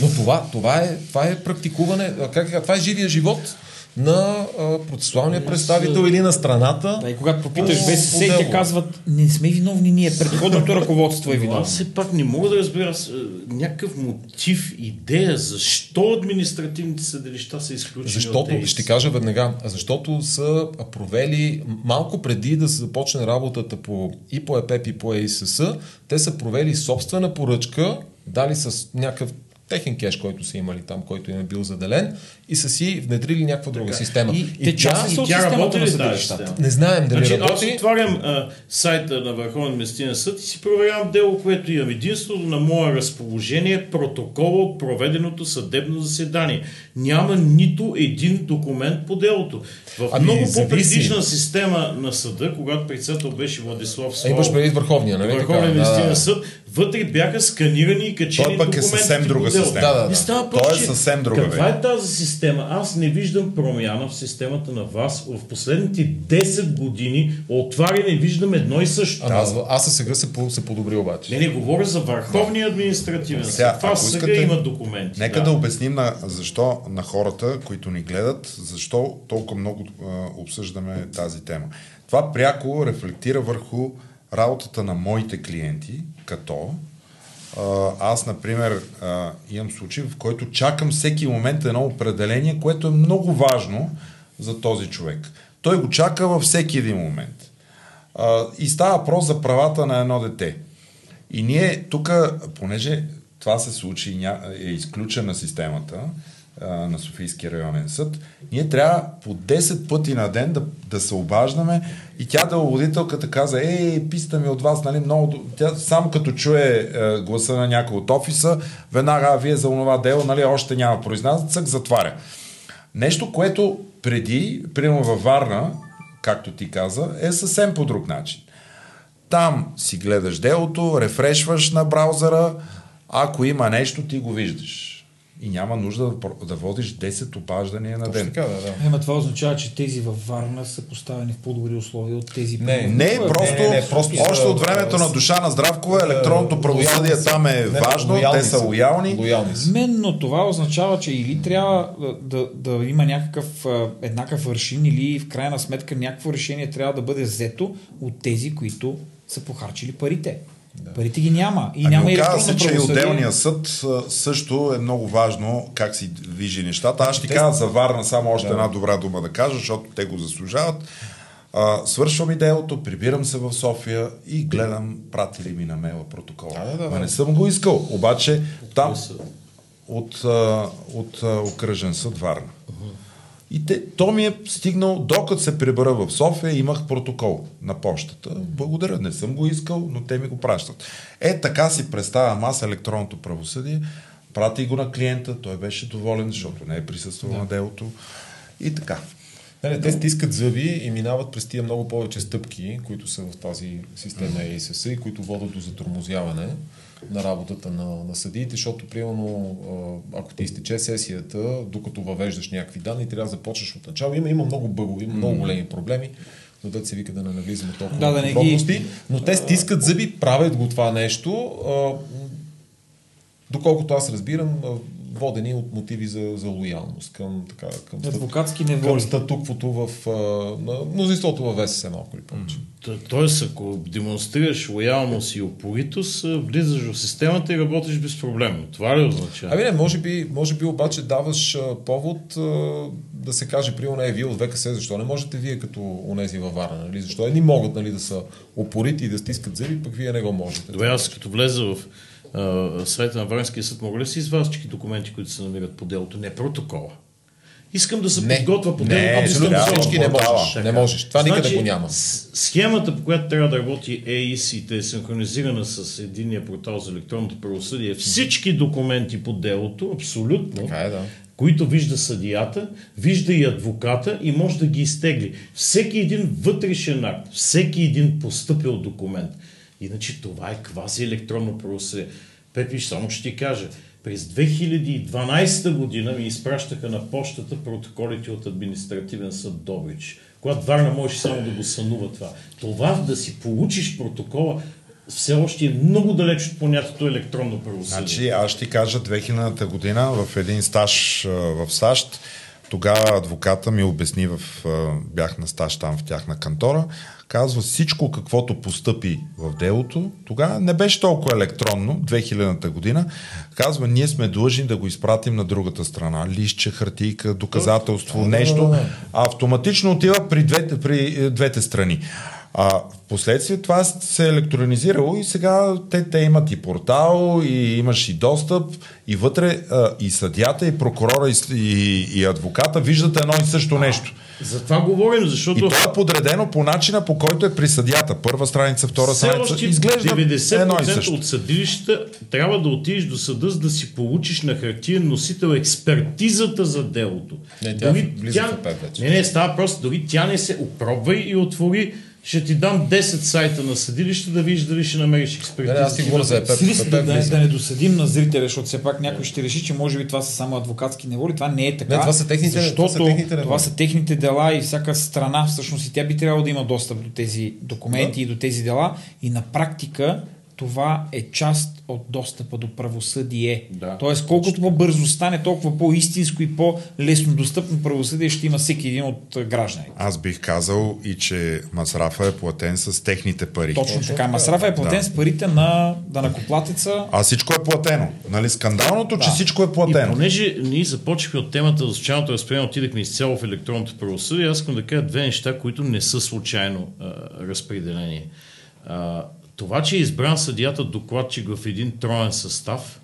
B: Но това, това, е, това е практикуване, как, това е живия живот на а, процесуалния представител или на страната.
D: Да, и когато попиташ
B: По-
D: БСС, те казват, не сме виновни ние, предходното ръководство е
C: Но
D: виновно.
C: аз все пак не мога да разбера с, е, някакъв мотив, идея, защо административните съдилища са изключени от
B: Защото,
C: тези.
B: ще кажа веднага, защото са провели малко преди да се започне работата по, и по ЕПЕП и по ЕИСС, те са провели собствена поръчка, дали с някакъв техен кеш, който са имали там, който им е бил заделен и са си внедрили някаква друга система.
D: И те част
B: тя-
C: тя работи ли тази
D: съдилищата.
B: не знаем дали
C: Значи, аз
B: работи.
C: отварям а, сайта на Върховен административен съд и си проверявам дело, което имам. Единството на мое разположение е протокола от проведеното съдебно заседание. Няма нито един документ по делото. В
B: Ами,
C: много по-предишна система на съда, когато председател беше Владислав Славов,
B: имаш преди Върховния, нали?
C: Върховен
B: така? да.
C: съд, вътре бяха сканирани и качени
A: Той пък е съвсем друга система.
B: Да, да, да.
C: Става
A: Той е съвсем друга,
C: Каква
A: бе.
C: е тази система? Аз не виждам промяна в системата на вас. В последните 10 години отваряне виждам едно и също.
B: Ама аз, аз със сега се, по- се подобри обаче.
C: Не, не говоря за Върховния административен съд.
A: Сега,
C: Това сега
A: искате,
C: има документи.
A: Нека да. обясним на, защо на хората, които ни гледат, защо толкова много а, обсъждаме тази тема. Това пряко рефлектира върху работата на моите клиенти, като аз, например, имам случай, в който чакам всеки момент едно определение, което е много важно за този човек. Той го чака във всеки един момент. И става въпрос за правата на едно дете. И ние тук, понеже това се случи, е изключена системата на Софийския районен съд, ние трябва по 10 пъти на ден да, да се обаждаме и тя да водителката каза, ей, писта ми от вас, нали, много... д-» Тя само като чуе е, гласа на някой от офиса, веднага, а вие за онова дело, нали, още няма произнасяк, затваря. Нещо, което преди, примерно във Варна, както ти каза, е съвсем по друг начин. Там си гледаш делото, рефрешваш на браузъра, ако има нещо, ти го виждаш. И няма нужда да, да водиш 10 обаждания на ден.
B: така, да, да.
D: Ема това означава, че тези във Варна са поставени в по-добри условия от тези...
B: Не,
D: при-
A: Не, просто,
B: не, не, просто
A: още от времето на душа на Здравкова, електронното правосъдие там е
B: Не,
A: важно,
B: лоялни
A: те са лоялни.
B: Лоялни са.
D: Именно това означава, че или трябва а, да, да има някакъв еднакъв аршин, или в крайна сметка някакво решение трябва да бъде взето от тези, които са похарчили парите. Да. Парите ги няма. И
A: Ами
D: няма и
A: оказва се, че и отделния съд също е много важно как си движи нещата. Аз ще ти кажа за Варна само още една добра дума да кажа, защото те го заслужават. А, свършвам и делото, прибирам се в София и гледам пратили ми на мейла протокола.
B: Да, да, да,
A: Ма
B: да.
A: не съм го искал, обаче там от, от а, окръжен съд Варна. И те, то ми е стигнал, докато се прибера в София, имах протокол на почтата. Благодаря, не съм го искал, но те ми го пращат. Е, така си представям аз електронното правосъдие. Прати го на клиента, той беше доволен, защото не е присъствал да. на делото. И така.
B: Не, не, те стискат зъби и минават през тия много повече стъпки, които са в тази система ASS и които водят до затормозяване на работата на, на съдиите, защото, примерно, ако ти изтече сесията, докато въвеждаш някакви данни, трябва да започнеш от начало. Има, има много бъгови, има много големи проблеми, но да се вика да не навлизаме толкова
D: Да, да не ги-
B: но те стискат зъби, правят го това нещо. Доколкото аз разбирам, водени от мотиви за, за лоялност към, така, към, стат-
D: Адвокатски
B: към
D: неволи.
B: статуквото в а, на мнозинството в ВСС малко или повече.
C: Тоест, ако демонстрираш лоялност и упоритост, а, влизаш в системата и работиш безпроблемно. Това ли означава?
B: Ами не, може би, може би обаче даваш повод а, да се каже, примерно, е, вие от ВКС, защо не можете вие като онези във Варна, нали? Защо едни могат нали, да са опорити и да стискат зъби, пък вие не го можете.
C: Добре, аз като влеза в а, сайта на Варнския съд, мога ли си извадя всички документи, които се намират по делото? Не протокола. Искам да се
B: Не.
C: подготвя по
B: Не,
C: делото.
B: абсолютно
C: искам да
B: всички не можеш. Не можеш. Това никъде
C: Значи,
B: го няма.
C: Схемата, по която трябва да работи да е синхронизирана с единния портал за електронното правосъдие, всички документи по делото, абсолютно,
B: Така е, да.
C: които вижда съдията, вижда и адвоката и може да ги изтегли. Всеки един вътрешен акт, всеки един поступил документ. Иначе това е квази електронно правосъдие. Пепиш, само ще ти кажа, през 2012 година ми изпращаха на почтата протоколите от административен съд Добрич. Когато Варна можеше само да го сънува това. Това да си получиш протокола все още е много далеч от понятието електронно правосъдие.
A: Значи аз ще кажа 2000-та година в един стаж в САЩ. Тогава адвоката ми обясни, в, бях на стаж там в тяхна кантора, казва всичко каквото постъпи в делото, тогава не беше толкова електронно, 2000-та година, казва ние сме длъжни да го изпратим на другата страна, листче, хартийка, доказателство, нещо, автоматично отива при двете, при е, двете страни. А в последствие това се е електронизирало и сега те, те имат и портал, и имаш и достъп, и вътре а, и съдята, и прокурора, и, и, и адвоката виждат едно и също нещо.
C: За това говорим,
A: И
C: защото
A: то е подредено по начина, по който е при съдята. Първа страница, втора
C: все
A: страница. Изглежда едно и
C: 90%
A: също.
C: от съдилищата трябва да отидеш до съда, за да си получиш на хартиен носител експертизата за делото.
B: Не, тя влиза в ЕП вече.
C: Не, не, става просто. Дори тя не се опробвай и отвори. Ще ти дам 10 сайта на съдилище да видиш дали ще намериш експертиза.
B: Не, не, аз ти говоря за ЕП.
D: С риск да, да, да не досъдим на зрителя, защото все пак някой ще реши, че може би това са само адвокатски неволи. Това не е така.
B: Не, това са техните-
D: защото
B: това са техните
D: това са техните дела и всяка страна всъщност и тя би трябвало да има достъп до тези документи и до тези дела. И на практика това е част от достъпа до правосъдие.
C: Да.
D: Тоест, колкото по-бързо стане, толкова по-истинско и по-лесно достъпно правосъдие ще има всеки един от гражданите.
A: Аз бих казал и, че Масрафа е платен с техните пари.
D: Точно така. Масрафа е платен
A: Да.
D: с парите на данакоплатеца.
A: А всичко е платено. Нали? Скандалното, че всичко е
C: И
A: платено.
C: понеже ние започнахме от темата за случайното разпределение, отидахме изцяло в електронното правосъдие, аз искам да кажа две неща, които не са случайно а, разпределение. А, това, че е избран съдията докладчик в един троен състав,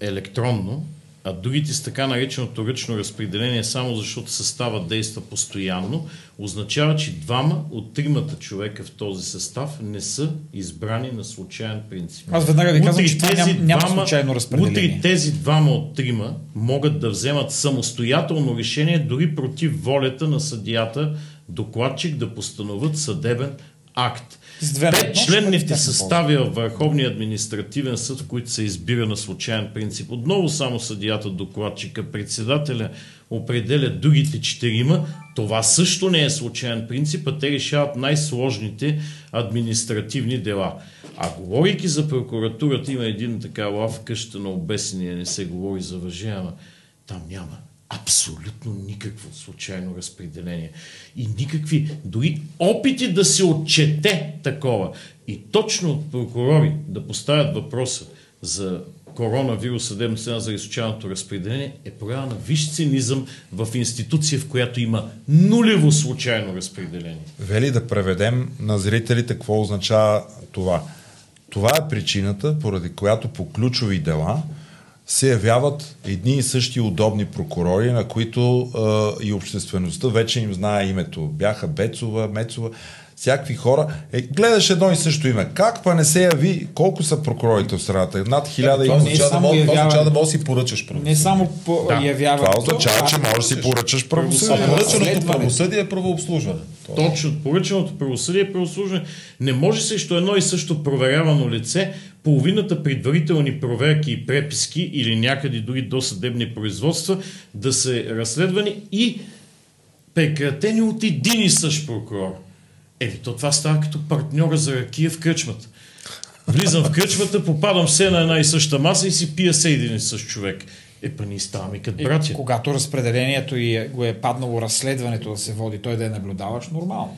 C: електронно, а другите с така нареченото ръчно разпределение, само защото състава действа постоянно, означава, че двама от тримата човека в този състав не са избрани на случайен принцип.
D: Аз веднага ви казвам, че това няма
C: двама-
D: случайно разпределение.
C: Утре тези двама от трима могат да вземат самостоятелно решение, дори против волята на съдията, докладчик да постановят съдебен акт.
D: С две на
C: Пет
D: едно ще
C: членните
D: бъде тяхна
C: състави в Върховния административен съд, в които се избира на случайен принцип. Отново само съдията, докладчика, председателя определя другите четирима. Това също не е случайен принцип, а те решават най-сложните административни дела. А говорейки за прокуратурата, има един така лав къща на обесения, не се говори за въже, ама там няма абсолютно никакво случайно разпределение. И никакви, дори опити да се отчете такова. И точно от прокурори да поставят въпроса за коронавирус, съдебна сцена за случайното разпределение е проява на висш цинизъм в институция, в която има нулево случайно разпределение.
A: Вели да преведем на зрителите какво означава това. Това е причината, поради която по ключови дела се явяват едни и същи удобни прокурори, на които а, и обществеността вече им знае името. Бяха Бецова, Мецова. Всякакви хора. Е, гледаш едно и също име. Как па не се яви? Колко са прокурорите в страната? Над хиляда и
B: Това
D: не
B: означава да, това
D: явяване.
B: означава да можеш да си поръчаш правосъдие.
D: Не само по
C: Да.
D: явяването.
A: Това означава, че можеш да си поръчаш правосъдие.
B: А поръчаното
D: Разследване.
B: правосъдие е правообслужване. То-
C: Точно, поръчаното правосъдие е правослужение. Не може срещу едно и също проверявано лице половината предварителни проверки и преписки или някъде дори досъдебни производства да се разследвани и прекратени от един и същ прокурор. Еми, то това става като партньора за ракия в кръчмата. Влизам в кръчмата, попадам все на една и съща маса и си пия се един и същ човек. Е, па ние ставаме като
D: И
C: братя.
D: Когато разпределението и е- го е паднало разследването да се води, той да е наблюдаваш, нормално.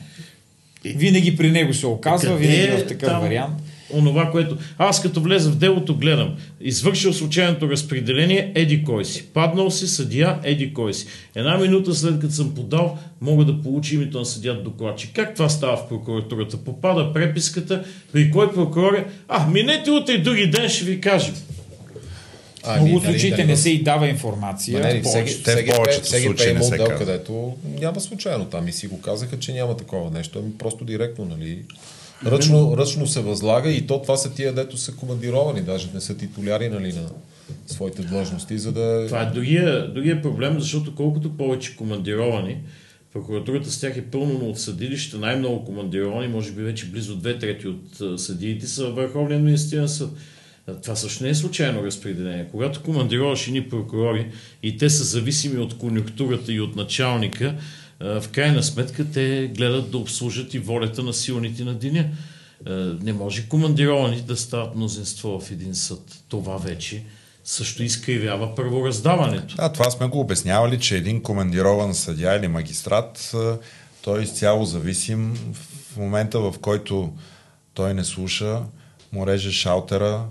D: Винаги при него се оказва,
C: Къде
D: винаги
C: е
D: в такъв
C: там
D: вариант.
C: Онова, което... Аз като влеза в делото гледам. Извършил случайното разпределение, еди кой си. Паднал си, съдия, еди кой си. Една минута след като съм подал, мога да получа името на съдят докладчик. Как това става в прокуратурата? Попада преписката, при кой прокурор е? А, минете утре и други ден ще ви кажем.
D: В много от
B: нали,
D: случаите
B: нали,
D: не се и дава информация.
B: Ма не, всеки,
A: те в
B: всеки,
A: повечето
B: всеки
A: случаи не се казва.
B: където няма случайно там и си го казаха, че няма такова нещо, ами просто директно, нали? Ръчно, ръчно се възлага и то това са тия, дето са командировани, даже не са титуляри, нали, на своите длъжности, за да...
C: Това е другия, другия проблем, защото колкото повече командировани, прокуратурата с тях е пълно, но от съдилища най-много командировани, може би вече близо две трети от съдиите са във Върховния административен съд. Това също не е случайно разпределение. Когато командироваш едни прокурори и те са зависими от конюнктурата и от началника, в крайна сметка те гледат да обслужат и волята на силните на деня. Не може командировани да стават мнозинство в един съд. Това вече също изкривява първораздаването.
A: Да, това сме го обяснявали, че един командирован съдя или магистрат, той е изцяло зависим в момента, в който той не слуша, му реже шалтера,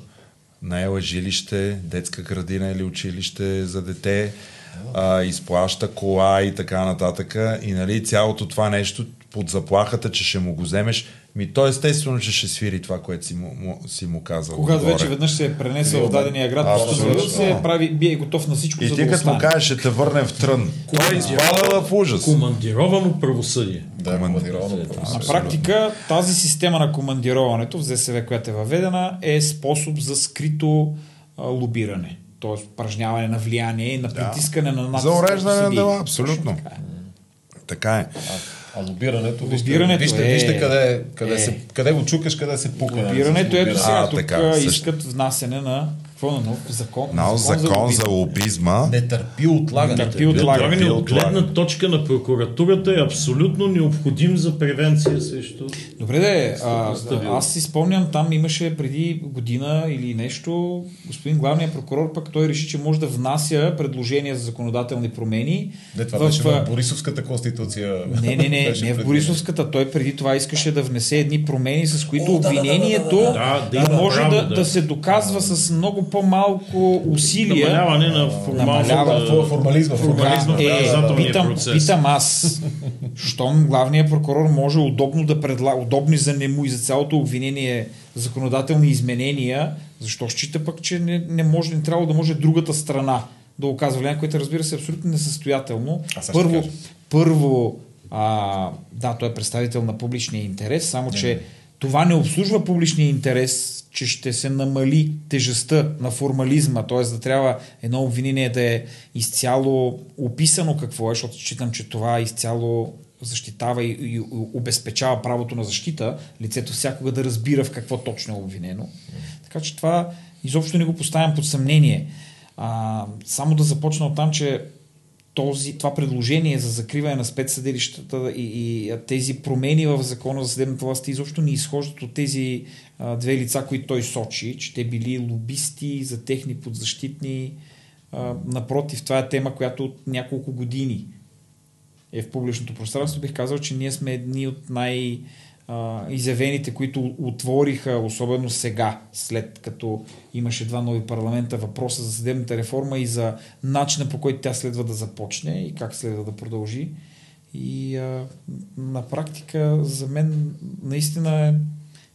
A: наела жилище, детска градина или училище за дете, а, изплаща кола и така нататък. И нали, цялото това нещо под заплахата, че ще му го вземеш, ми то естествено, че ще свири това, което си му, му, си му казал.
D: Когато
A: отгоре.
D: вече веднъж се е пренесъл в дадения град,
A: Абсолютно.
D: Се прави, бие готов на всичко,
A: И
D: за
A: ти
D: да
A: като му кажеш, ще те върнем в трън. Той изпада в ужас.
C: Командировано правосъдие.
B: Да, командировано
D: На
B: правосъдие.
D: практика тази система на командироването в ЗСВ, която е въведена, е способ за скрито а, лобиране. Т.е. упражняване на влияние и на притискане на натиск.
A: За уреждане на дела, абсолютно.
D: така е.
A: Така е.
B: А лобирането, вижте,
D: Лобирането
B: вижте,
D: е-
B: вижте къде, къде,
D: е.
B: се, къде го чукаш, къде се пука.
D: Лобирането, ето
B: лобиране.
D: сега,
A: А,
D: тук
A: така,
D: а,
A: също.
D: искат внасене на какво на нов закон?
A: Нов закон
D: лобизъм.
A: за лобизма.
B: Не търпи отлагане.
D: Не търпи отлагане.
C: От гледна точка на прокуратурата е абсолютно необходим за превенция срещу...
D: Добре, де, а, аз си спомням, там имаше преди година или нещо, господин главният прокурор пък той реши, че може да внася предложения за законодателни промени.
B: Не, това
D: в,
B: беше в Борисовската конституция.
D: Не, не, не, не в. Борисовската. Той преди това искаше да внесе едни промени, с които
B: О, да, да, да,
D: обвинението
B: да,
C: да, да. Да, да има
D: може
C: право,
D: да,
C: да.
D: да се доказва с много по-малко усилия.
C: Намаляване на
B: формализма,
C: формализма в
D: Е, питам,
C: процес.
D: питам аз, щом главният прокурор може удобно да предлага, удобни за нему и за цялото обвинение законодателни изменения, защо счита пък, че не, не може, не трябва да може другата страна да оказва влияние, което разбира се е абсолютно несъстоятелно. Първо, първо а, да, той е представител на публичния интерес, само че това не обслужва публичния интерес, че ще се намали тежестта на формализма, т.е. да трябва едно обвинение да е изцяло описано какво е, защото считам, че това изцяло защитава и, и обезпечава правото на защита, лицето всякога да разбира в какво точно е обвинено. Така че това изобщо не го поставям под съмнение. А, само да започна от там, че този, това предложение за закриване на спецсъдилищата и, и тези промени в закона за съдебната власт изобщо не изхождат от тези а, две лица, които той сочи, че те били лобисти за техни подзащитни. А, напротив, това е тема, която от няколко години е в публичното пространство. Бих казал, че ние сме едни от най- изявените, които отвориха, особено сега, след като имаше два нови парламента, въпроса за съдебната реформа и за начина по който тя следва да започне и как следва да продължи. И а, на практика за мен наистина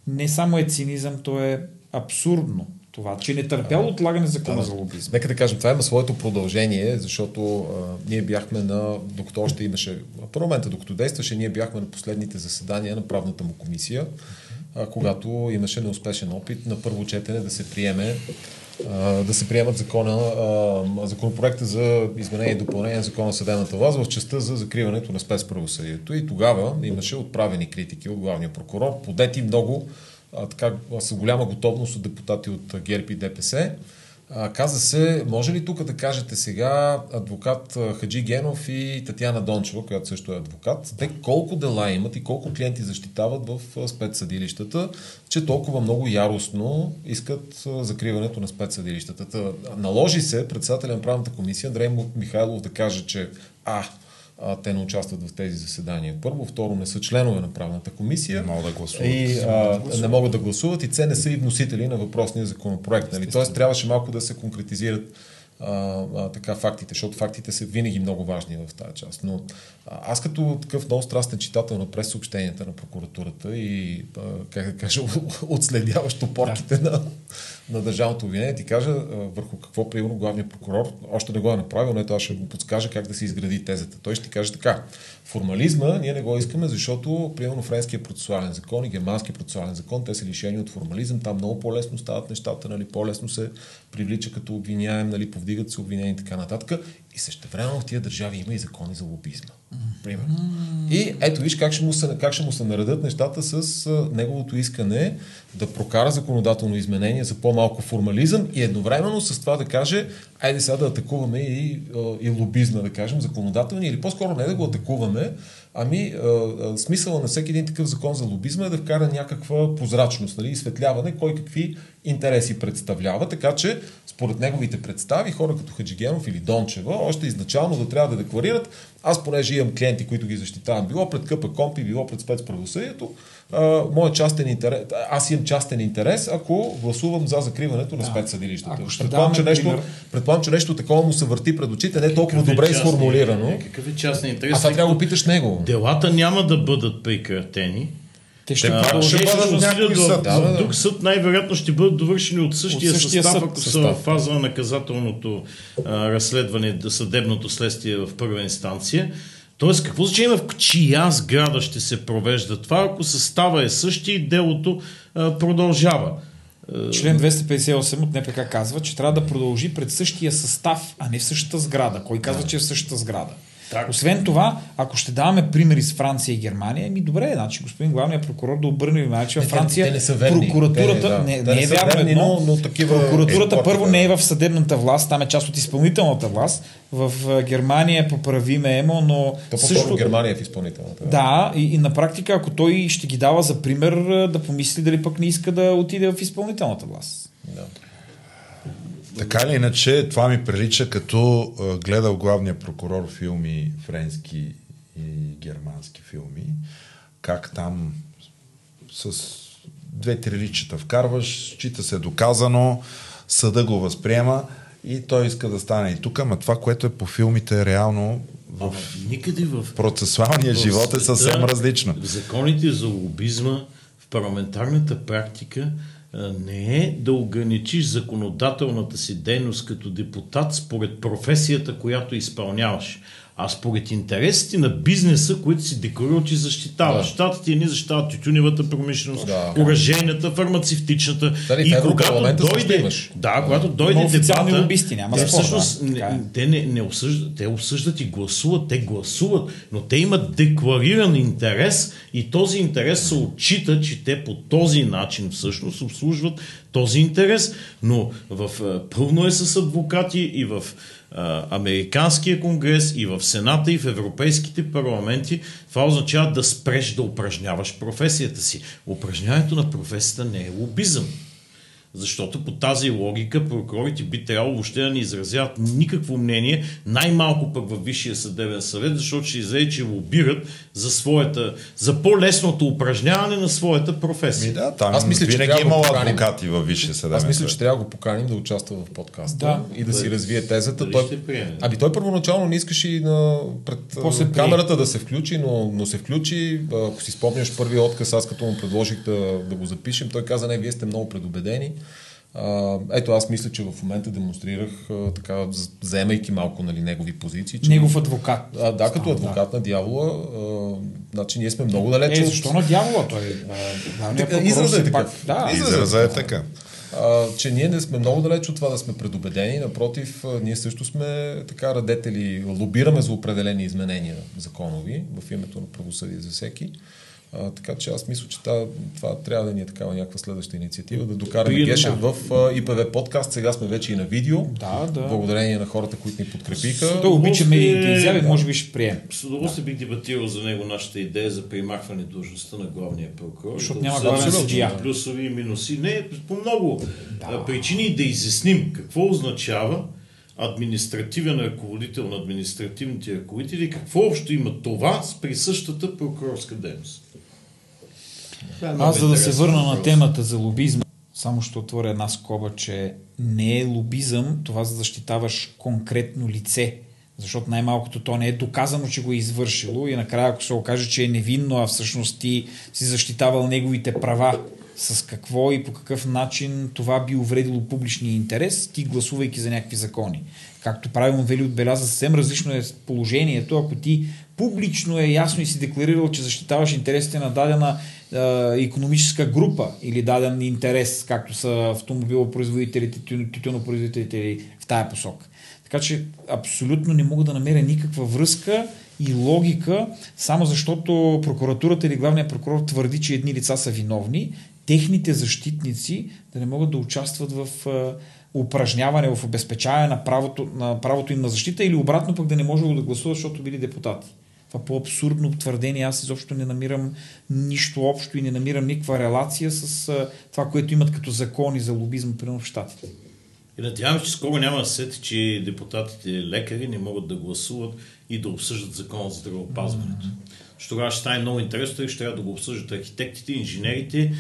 D: не само е цинизъм, то е абсурдно това, че не търпяло отлагане закона
B: Да,
D: за лобизъм.
B: Нека да кажем, това има своето продължение, защото а, ние бяхме на, докато още имаше парламента, докато действаше, ние бяхме на последните заседания на правната му комисия, а, когато имаше неуспешен опит на първо четене да се приеме а, да се приемат закона, а, законопроекта за изменение и допълнение на закона на съдебната власт в частта за закриването на спецправосъдието. И тогава имаше отправени критики от главния прокурор, подети много така, с голяма готовност от депутати от ГЕРБ и ДПС. Каза се, може ли тук да кажете сега адвокат Хаджи Генов и Татьяна Дончева, която също е адвокат, те колко дела имат и колко клиенти защитават в спецсъдилищата, че толкова много яростно искат закриването на спецсъдилищата. Та, наложи се председателя на правната комисия Андрей Михайлов да каже, че а, а, те не участват в тези заседания. Първо, второ, не са членове на правната комисия.
A: Не могат да гласуват.
B: И а, не могат да гласуват и те не са и вносители на въпросния законопроект. Нали? Тоест трябваше малко да се конкретизират а, а, така фактите, защото фактите са винаги много важни в тази част. Но а, аз като такъв много страстен читател на прес-съобщенията на прокуратурата и, а, как да кажа, отследяващ опорките да. на, на държавното обвинение, ти кажа върху какво, примерно, главният прокурор още не го е направил, но ето аз ще му подскажа как да се изгради тезата. Той ще ти каже така. Формализма ние не го искаме, защото, примерно, френския процесуален закон и германския процесуален закон, те са лишени от формализъм. Там много по-лесно стават нещата, нали, по-лесно се привлича като обвиняем, нали, повдигат се обвинения и така нататък. И същевременно в тия държави има и закони за лобизма. Примерно. И ето виж как ще му се, как ще му се наредят нещата с а, неговото искане да прокара законодателно изменение за по-малко формализъм и едновременно с това да каже, айде сега да атакуваме и, и лобизма, да кажем, законодателни, или по-скоро не да го атакуваме, ами смисъла на всеки един такъв закон за лобизма е да вкара някаква прозрачност, нали, изсветляване, кой какви интереси представлява, така че според неговите представи, хора като Хаджигенов или Дончева, още изначално да трябва да декларират, аз понеже имам клиенти, които ги защитавам, било пред КП Компи, било пред спецправосъдието, моят частен интерес, аз имам частен интерес, ако гласувам за закриването на
D: Да.
B: спецсъдилищата.
D: Ако ще
B: Предполагам, че нещо,
D: пример-
B: предполагам, че нещо такова му се върти пред очите, не толкова
C: Какъв е
B: добре
C: частният-
B: изформулирано.
C: Какъв е частният интерес?
B: А това трябва да го питаш него.
C: Делата няма да бъдат прекратени.
D: Те ще
C: А,
A: ще бъдат някой съд.
B: Да, да, да.
C: Друг съд най-вероятно ще бъдат довършени от същия,
D: От същия
C: състав,
D: съд.
C: ако са в фаза на наказателното а, разследване, съдебното следствие в първа инстанция. Тоест, какво значение в чия сграда ще се провежда това, ако състава е същия и делото а, продължава?
D: Член 258 от НПК казва, че трябва да продължи пред същия състав, а не в същата сграда. Кой казва, че е в същата сграда?
C: Так.
D: Освен това, ако ще даваме примери с Франция и Германия, ми добре, значи господин главният прокурор да обърне внимание, че в
B: Не, те-
D: Франция
B: те не са верни.
D: прокуратурата
B: Те, да.
D: не,
B: Те
D: не е вярно
B: верни,
D: едно.
B: но- но такива
D: прокуратурата
B: е,
D: първо не е в съдебната власт, там е част от изпълнителната власт. В Германия поправиме емо, но
B: То по-скоро Германия е в изпълнителната.
D: да, и, и на практика, ако той ще ги дава за пример, да помисли дали пък не иска да отиде в изпълнителната власт.
A: Така или иначе, това ми прилича като а, гледал главния прокурор филми френски и германски филми, как там с две-три личета вкарваш, чита се доказано, съда го възприема и той иска да стане и тук, ама това, което е по филмите е реално в
C: Ама никъде в
A: процесуалния
C: в
A: живот е съвсем различно.
C: В законите за лобизма, в парламентарната практика не е да ограничиш законодателната си дейност като депутат според професията, която изпълняваш, а според интересите на бизнеса, които си декларирал, че защитаваш.
B: Да.
C: Щатите ни защитават тютюневата промишленост,
B: Да.
C: оръжейната, фармацевтичната.
B: В Европарламента също имаш.
C: Да, когато дойде дебата,
D: лобисти, няма
C: те
D: спор, да.
C: всъщност не,
D: Така е.
C: те не, не осъждат, те осъждат и гласуват, те гласуват, но те имат деклариран интерес и този интерес се отчита, че те по този начин всъщност обслужват този интерес, но в, а, пълно е с адвокати и в Американския конгрес, и в Сената, и в европейските парламенти. Това означава да спреш да упражняваш професията си. Упражняването на професията не е лобизъм. Защото по тази логика прокурорите би трябвало въобще да не изразяват никакво мнение, най-малко пък във Висшия съдебен съвет, защото ще излезе, че лобират за, своята, за по-лесното упражняване на своята професия.
A: Ми да, там
B: Аз мисля, че
A: винаги
B: да
A: имало
B: поканим.
A: адвокати във Висшия съдебен
B: Аз мисля,
A: съвет.
B: че трябва да го поканим да участва в подкаста
D: Да.
B: и да си развие тезата. Той... Ами той първоначално не искаше и на пред
D: После
B: камерата да се включи, но, но се включи. Ако си спомняш първия отказ, аз като му предложих да, да го запишем, той каза, не, вие сте много предубедени. А, ето аз мисля, че в момента демонстрирах а, така, заемайки малко нали, негови позиции. Че
D: Негов адвокат.
B: А, да, като адвокат да. на дявола, а, значи ние сме много далече.
D: Е, защо на дявола? Той
B: е, изразът е така.
A: Да, изразът е така.
B: А, че ние не сме много далеч от това да сме предубедени. Напротив, ние също сме така радетели, лобираме за определени изменения законови в името на правосъдие за всеки. А, така че аз мисля, че това, това трябва да ни е такава някаква следваща инициатива, да докараме Геша да. в а, ИПВ подкаст. Сега сме вече и на видео.
D: Да, да.
B: Благодарение на хората, които ни подкрепиха.
D: Да, обичаме и да изяви, да. може би ще прием.
C: С удоволствие да. бих дебатирал за него нашата идея за примахване длъжността на главния прокурор.
D: Защото няма главен съдия.
C: Плюсови и минуси. Не, по много да. причини да изясним какво означава административен ръководител на административните ръководители, какво общо има това с присъщата прокурорска дейност?
D: Аз за да се върна на темата за лобизма, само ще отворя една скоба, че не е лобизъм това да защитаваш конкретно лице. Защото най-малкото то не е доказано, че го е извършило и накрая ако се окаже, че е невинно, а всъщност ти си защитавал неговите права, с какво и по какъв начин това би увредило публичния интерес, ти гласувайки за някакви закони. Както правилно Вели отбеляза, съвсем различно е положението, ако ти публично е ясно и си декларирал, че защитаваш интересите на дадена економическа група или даден интерес, както са автомобилопроизводителите, тютюнопроизводителите в тая посока. Така че абсолютно не мога да намеря никаква връзка и логика, само защото прокуратурата или главният прокурор твърди, че едни лица са виновни, техните защитници да не могат да участват в упражняване, в обезпечаване на правото, на правото им на защита или обратно пък да не може да гласуват, защото били депутати. Това по-абсурдно твърдение аз изобщо не намирам нищо общо и не намирам никаква релация с това, което имат като закони за лобизъм при в Штатите.
C: И надявам че скоро няма да сети, че депутатите лекари не могат да гласуват и да обсъждат закона за здравеопазването. Mm-hmm. тогава ще стане много интересно и ще трябва да го обсъждат архитектите, инженерите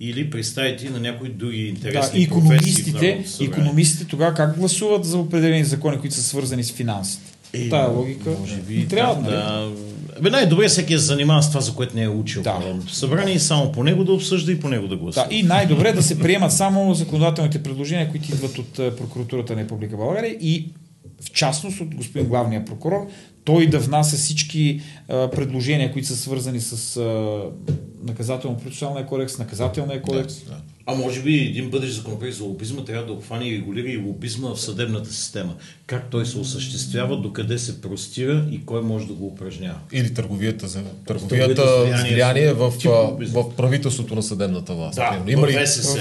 C: или представители на някои други интересни
D: да, економистите, економистите тогава как гласуват за определени закони, които са свързани с финансите? Е, Тая логика може би, трябва да,
C: да. Бе, най-добре всеки е занимава с това, за което не е учил да. Събрание и само по него да обсъжда и по него да гласува.
D: Да, и най-добре да се приемат само законодателните предложения, които идват от е, прокуратурата на Република България и в частност от господин главния прокурор, той да внася всички а, предложения, които са свързани с наказателно-процесуалния кодекс, наказателния кодекс. Да, да.
C: А може би един бъдещ законопроект за лобизма трябва да обхване и регулира и лобизма в съдебната система. Как той се осъществява, докъде се простира и кой може да го упражнява.
B: Или търговията за търговията с влияние в, в правителството на съдебната власт. Да, има, ли,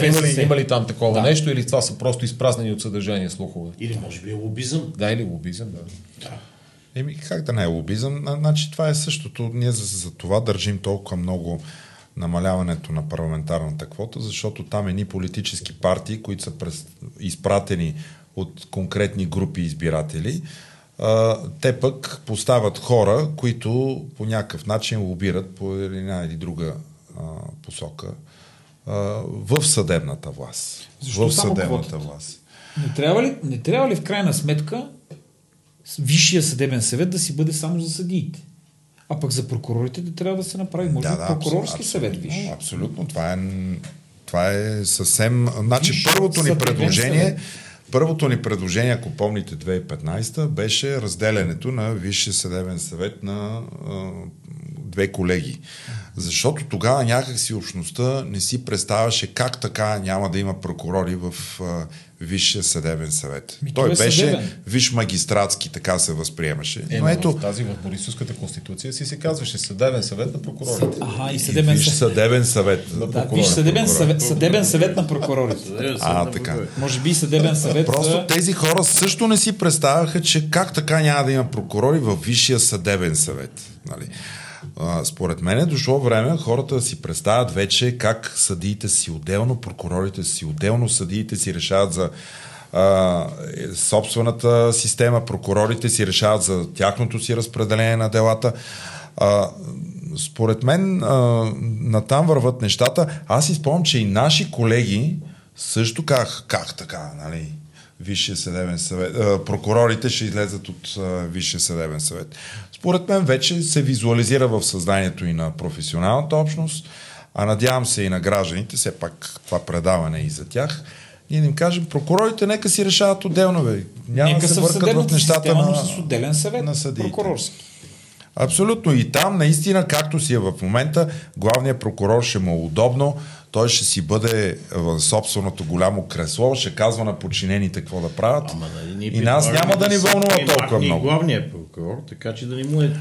B: има, ли, има ли там такова да. нещо или това са просто изпразнени от съдържание слухове?
C: Или може би е лобизъм.
B: Да, или лобизъм, да. да.
A: Еми, как да не е лобизъм? Значи това е същото. Ние за, за това държим толкова много намаляването на парламентарната квота, защото там едни политически партии, които са през, изпратени от конкретни групи избиратели, а, те пък поставят хора, които по някакъв начин лобират по една или друга а, посока а, в съдебната власт.
D: Защо в съдебната власт. Не трябва, ли, не трябва ли в крайна сметка Висшия съдебен съвет да си бъде само за съдиите? А пък за прокурорите да трябва да се направи. Може да, да, прокурорски абсолютно, съвет, виж.
A: Абсолютно. Това е, това е съвсем... Значи, виж, първото ни предложение... Съвет. Първото ни предложение, ако помните 2015, беше разделянето на Висшия съдебен съвет на а, две колеги. Защото тогава някакси общността не си представяше как така няма да има прокурори в а, Висшия съдебен съвет. Ми, той, той е беше съдебен. виш магистратски, така се възприемаше.
B: Е, но ето... В тази в Борисовската конституция си се казваше съдебен съвет на прокурорите.
D: Ага, и съдебен,
A: и виж съдебен съвет.
D: На да, виж съдебен, съвет, съдебен съвет на прокурорите.
A: а, така.
D: Може би съдебен съвет.
A: Просто тези хора също не си представяха, че как така няма да има прокурори в Висшия съдебен съвет. Нали? Според мен е дошло време хората да си представят вече как съдиите си отделно, прокурорите си отделно, съдиите си решават за а, собствената система, прокурорите си решават за тяхното си разпределение на делата. А, според мен а, натам върват нещата. Аз изпомням, че и наши колеги също как, как така, нали? Висшия съдебен съвет. А, прокурорите ще излезат от а, Висшия съдебен съвет според мен вече се визуализира в съзнанието и на професионалната общност, а надявам се и на гражданите, все пак това предаване и за тях, Ние да им кажем, прокурорите нека си решават отделно, бе. Няма
D: Нека
A: да се
D: в
A: бъркат в нещата
D: система,
A: на,
D: с отделен съвет,
A: на съдиите.
D: прокурорски.
A: Абсолютно. И там наистина, както си е в момента, главният прокурор ще му е удобно, той ще си бъде в собственото голямо кресло, ще казва на подчинените какво да правят.
C: Ама, нали, ние
A: и нас няма да ни
C: се
A: вълнува толкова много.
C: главният прокурор, така че да ни му е...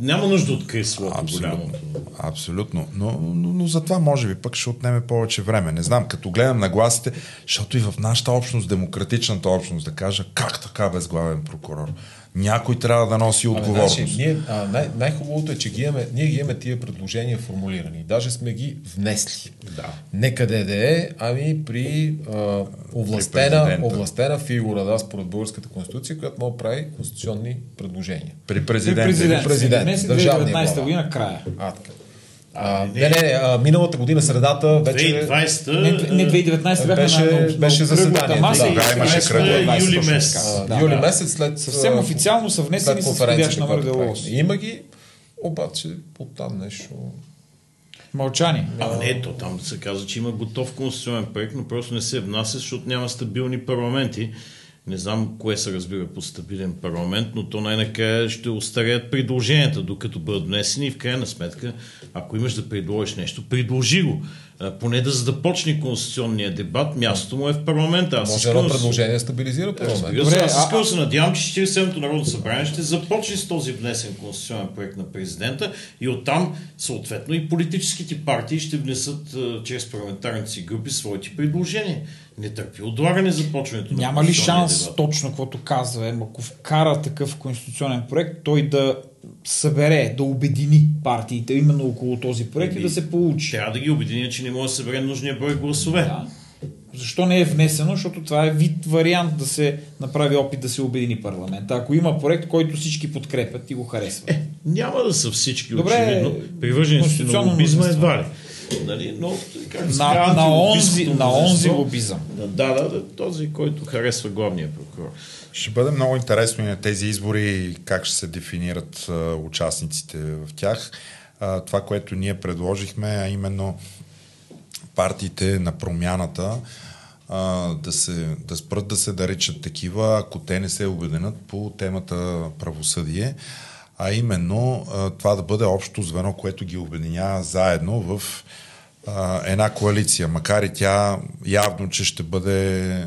C: Няма нужда от креслото
A: Абсолютно.
C: голямото.
A: Абсолютно. Но, но, но за това може би пък ще отнеме повече време. Не знам, като гледам на гласите, защото и в нашата общност, демократичната общност, да кажа, как така без главен прокурор? Някой трябва да носи
B: Абе,
A: отговорност.
B: значи, ние, а, най- най-хубавото е, че ги имаме, ние ги имаме тия предложения формулирани. Даже сме ги внесли.
C: Да.
B: Не къде да е, ами при а, овластена,
A: президента.
B: овластена фигура, да, според българската конституция, която може да прави конституционни предложения.
A: При
D: При
A: президента.
D: президент.
B: президент,
D: Днес е
B: държавния
D: 2019
B: глава.
D: година края.
B: А, така. А, не, не, не, а, миналата година средата вече...
C: 2020
D: Не, не 2019 бяхме
B: Беше-
D: на, на,
B: беше
D: кръглата маса
B: да.
D: и
A: Да, имаше
D: 2020
A: кръгла
C: юли месец.
B: А,
D: Да,
B: юли
D: да.
B: месец след...
D: Съвсем
B: а,
D: официално са внесени с
B: конференцията,
D: входящ номер
B: която
D: дело.
B: правихме. Има ги, обаче оттам нещо...
D: Мълчани.
C: Ама не, то там се казва, че има готов конституционен проект, но просто не се внася, защото няма стабилни парламенти. Не знам кое се разбира по стабилен парламент, но то най-накрая ще остареят предложенията, докато бъдат внесени и в крайна сметка, ако имаш да предложиш нещо, предложи го. Поне да започне конституционния дебат, мястото му е в парламента. Аз
B: Може едно предложение да стабилизира парламент.
C: Разбира
D: Добре,
C: се, аз
D: а-
C: се надявам, че 47-то Народно събрание ще започне с този внесен конституционен проект на президента и оттам съответно и политическите партии ще внесат чрез парламентарните си групи своите предложения. Не търпи отлагане започването на
D: Няма ли шанс
C: дебат.
D: точно, каквото казва, ако вкара такъв конституционен проект, той да събере, да обедини партиите именно около този проект и да се получи?
C: Трябва да ги обединя, че не може да събере нужния брой гласове.
D: Да. Защо не е внесено? Защото това е вид вариант да се направи опит да се обедини парламента. Ако има проект, който всички подкрепят и го харесват.
C: Е, няма да са всички,
D: Добре,
C: очевидно. Привържениците на лобизма едва ли. Нали, но, как
D: На,
C: казва,
D: на, онзи, на онзи лобизъм.
C: Да, да, да, този, който харесва главния прокурор.
A: Ще бъде много интересно и на тези избори как ще се дефинират а, участниците в тях. А, това, което ние предложихме, а именно партиите на промяната а, да, се, да спрат да се наричат такива, ако те не се обединят по темата правосъдие, а именно а, това да бъде общо звено, което ги обединява заедно в една коалиция, макар и тя явно, че ще бъде а,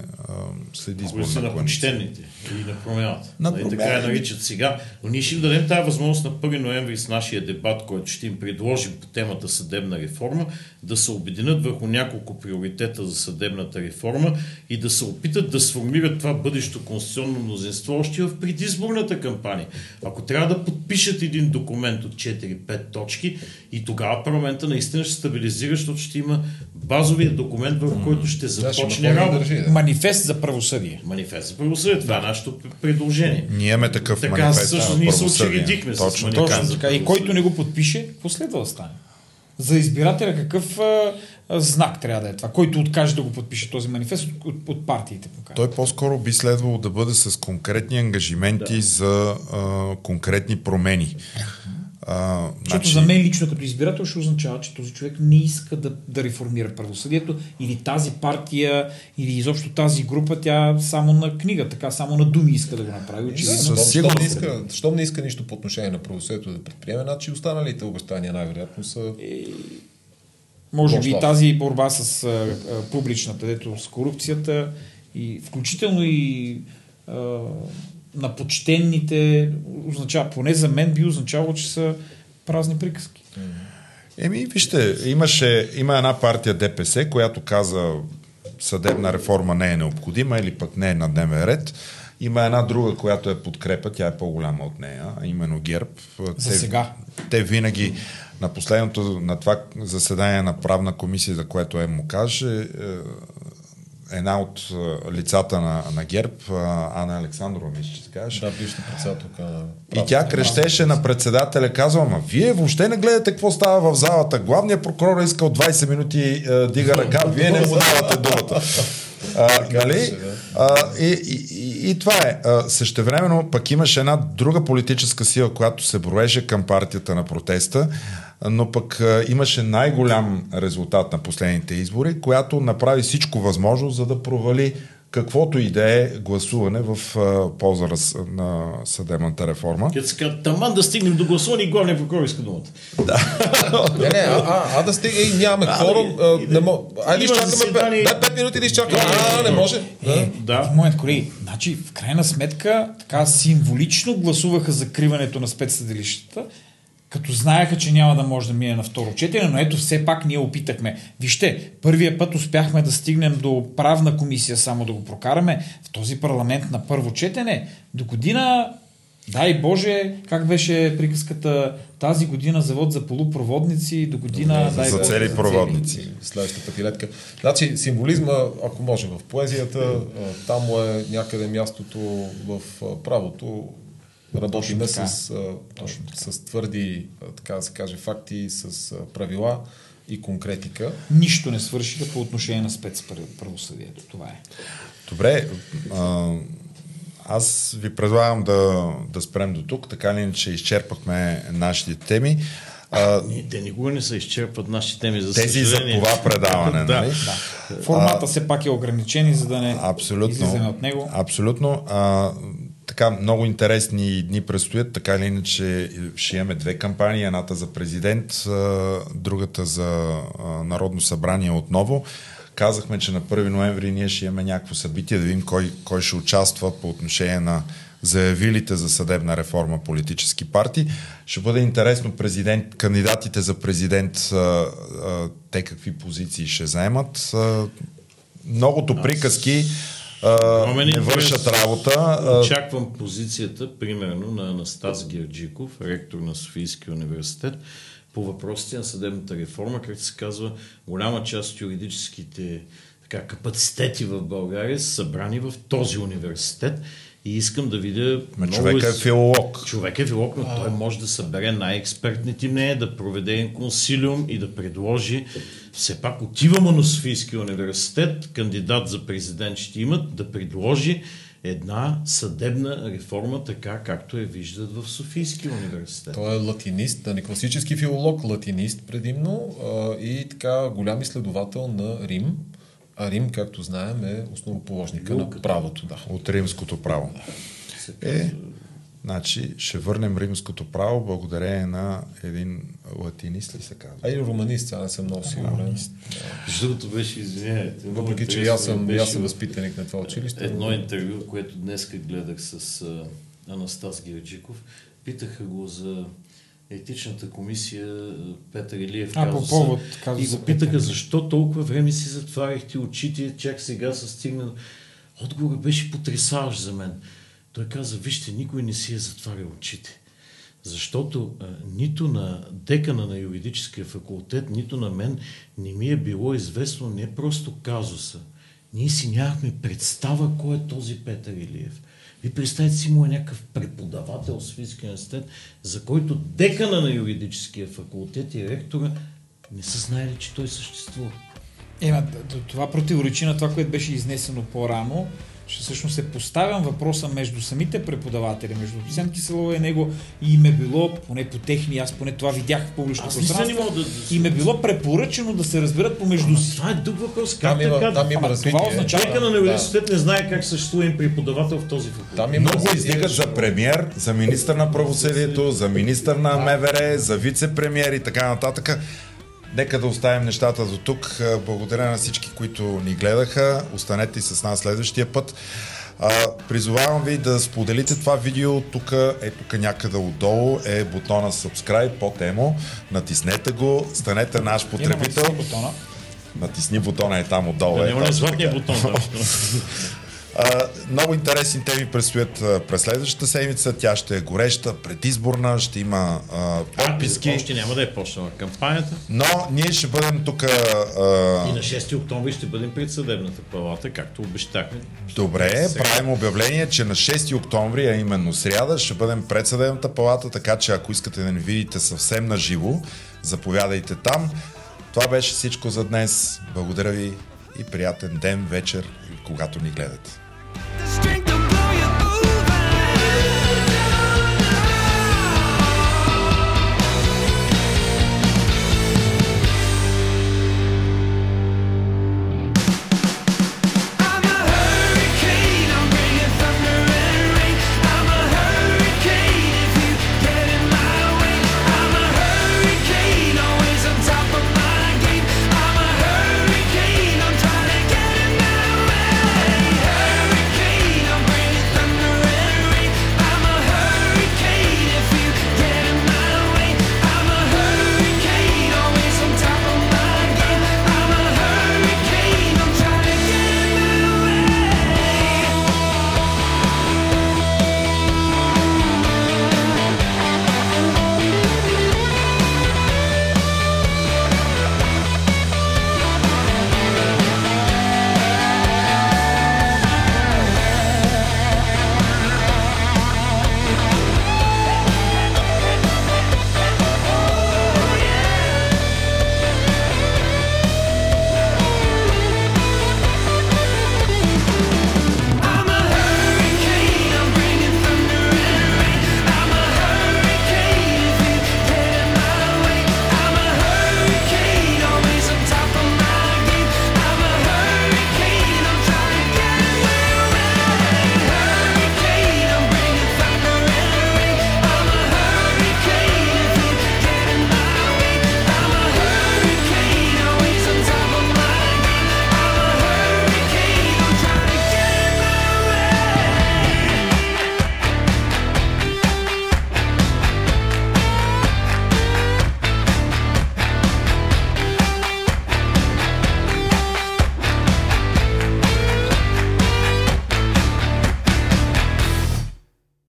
A: след изборна коалиция.
C: Или на промяната.
A: На
C: Нали, така я
A: промяната.
C: наричат сега. Но ние ще им дадем тази възможност на 1 ноември с нашия дебат, който ще им предложим по темата съдебна реформа, да се обединят върху няколко приоритета за съдебната реформа и да се опитат да сформират това бъдещо конституционно мнозинство още в предизборната кампания. Ако трябва да подпишат един документ от 4-5 точки и тогава парламента наистина ще стабилизира, защото ще има базовия документ, върху който ще започне
B: да
C: работа.
B: държи, да.
D: Манифест за правосъдие.
C: Манифест за правосъдие. Това е нашето предложение.
A: Ние имаме такъв
C: Така
A: манифест
C: също
A: на
C: ние се учредихме с
A: Точно
C: манифест.
A: така.
D: Точно така. И който не го подпише, какво следва да стане? За избирателя какъв а, а, знак трябва да е това? Който откаже да го подпише този манифест от, от, от партиите покаже.
A: Той по-скоро би следвало да бъде с конкретни ангажименти да. за а, конкретни промени. А,
D: Защото за мен лично като избирател ще означава, че този човек не иска да, да реформира правосъдието или тази партия, или изобщо тази група, тя само на книга, така само на думи иска да го направи. Очевидно.
A: Със
B: Щом-
A: сигурност.
B: Щом не, иска, щом не иска нищо по отношение на правосъдието да предприеме, значи останалите обещания най-вероятно са...
D: Може би и тази борба с а, а, публичната, дето с корупцията и включително и а, на почтенните означава, поне за мен би означавало, че са празни приказки.
A: Еми, вижте, имаше, има една партия ДПС, която каза съдебна реформа не е необходима или пък не е на дневен ред. Има една друга, която е подкрепа, тя е по-голяма от нея, а именно ГЕРБ.
D: За
A: те,
D: сега.
A: Те винаги на последното, на това заседание на правна комисия, за което е му каже, е, една от лицата на, на ГЕРБ, Ана Александрова, мисля, че се казваше,
B: Да, бившата председателка
A: и тя крещеше на председателя, казва, ама вие въобще не гледате какво става в залата. Главният прокурор е искал 20 минути е, дига ръка, вие не му давате думата. А, нали? а, и, и, и, и това е. А, Същевременно пък имаше една друга политическа сила, която се броеше към партията на протеста, но пък имаше най-голям резултат на последните избори, която направи всичко възможно, за да провали каквото и да е гласуване в а, полза раз- на съдебната реформа.
C: Казва, таман да стигнем до гласуване и главния прокурор иска думата.
B: Не, не, а, а, а да стига и нямаме кворум. а, Не мо... Айде изчакаме
C: заседание.
B: 5 минути да изчакаме. А, не може. Да.
C: Да.
D: В момент, колеги, значи в крайна сметка така символично гласуваха закриването на спецсъдилищата, като знаеха, че няма да може да мине на второ четене, но ето все пак ние опитахме. Вижте, първия път успяхме да стигнем до правна комисия, само да го прокараме в този парламент на първо четене. До година, дай Боже, как беше приказката тази година завод за полупроводници, до година, дай
A: за
D: Боже,
A: цели проводници.
B: Следващата пилетка. Значи, символизма, ако може в поезията, там е някъде мястото в правото. Работиме с, а, с твърди, а, така да се каже, факти, с а, правила и конкретика.
D: нищо не свършиха по отношение на спецправосъдието. Това е.
A: Добре, а, аз ви предлагам да, да спрем до тук, така ли иначе изчерпахме нашите теми. А,
C: Ние, те никога не се изчерпват нашите теми, за
A: тези за това предаване,
C: Да.
A: нали?
D: Формата все пак е ограничен и за да не
A: Абсолютно.
D: излизаме от него.
A: Абсолютно. А, така, много интересни дни предстоят, така или иначе ще имаме две кампании, едната за президент, другата за Народно събрание отново. Казахме, че на 1 ноември ние ще имаме някакво събитие, да видим кой, кой ще участва по отношение на заявилите за съдебна реформа политически партии. Ще бъде интересно президент, кандидатите за президент, те какви позиции ще заемат. Многото приказки а, не вършат работа.
C: Очаквам позицията, примерно, на Анастас Герджиков, ректор на Софийския университет, по въпросите на съдебната реформа, както се казва, голяма част от юридическите така, капацитети в България са събрани в този университет и искам да видя...
A: Ма
C: много
A: човека е
C: из-
A: филолог.
C: Човек е филолог, но той може да събере най-експертните мнения, да проведе консилиум и да предложи. Все пак отиваме на Софийския университет, кандидат за президент ще имат, да предложи една съдебна реформа, така както я виждат в Софийския университет.
B: Той е латинист, нали, класически филолог, латинист предимно и така голям изследовател на Рим. А Рим, както знаем, е основоположника на
C: Люлката.
B: правото. Да.
A: От римското право. Е, значи ще върнем римското право благодарение на един латинист ли се казва?
B: А и романист, не съм много сигурен.
C: Другото беше, извинявайте.
B: Въпреки, че аз съм,
C: беше
B: аз съм възпитаник на това училище.
C: едно интервю, което днес гледах с а, Анастас Герджиков. Питаха го за етичната комисия Петър Илиев.
D: А, по повод казуса
C: И го питаха защо толкова време си затваряхте очите, чак сега се стигна. до-» Отговорът беше потрясаващ за мен. Той каза, вижте, никой не си е затварял очите. Защото а, нито на декана на юридическия факултет, нито на мен не ми е било известно не просто казуса. Ние си нямахме представа кой е този Петър Илиев. Ви представете си, му е някакъв преподавател в Софийския университет, за който декана на юридическия факултет и ректора не са знаели, че той съществува.
D: Ема, това противоречи на това, което беше изнесено по-рано, че всъщност се поставям въпроса между самите преподаватели, между доцент Киселова и него и им е било, поне по техни, аз поне това видях в публично пространство,
C: мога да...
D: им е било препоръчено да се разберат помежду си.
C: Това е друг въпрос. Как
B: Там има,
C: така?
B: там има развитие.
D: това означава-
C: Декана на университет не знае как съществува им преподавател в този факултет.
B: Там има
A: Много издигат за премьер, за министър на правосъдието, за министър на МВР, за вице-премьер и така нататък. Нека да оставим нещата до тук. Благодаря на всички, които ни гледаха. Останете и с нас следващия път. А, призовавам ви да споделите това видео. Тук, е тук някъде отдолу е бутона subscribe под емо. Натиснете го, станете наш потребител. Натисни бутона е там отдолу.
C: Да,
A: е,
C: няма ли бутон?
A: А, много интересни теми предстоят а, през следващата седмица. Тя ще е гореща, предизборна, ще има а, подписки.
C: Още няма да е почнала кампанията.
A: Но ние ще бъдем тук.
C: И
A: А,
C: на 6 октомври ще бъдем пред съдебната палата, както обещахме.
A: добре,
C: Сега.
A: правим обявление, че на 6 октомври, а именно сряда, ще бъдем пред съдебната палата, така че ако искате да ни видите съвсем на живо, заповядайте там. Това беше всичко за днес. Благодаря ви и приятен ден, вечер, когато ни гледате.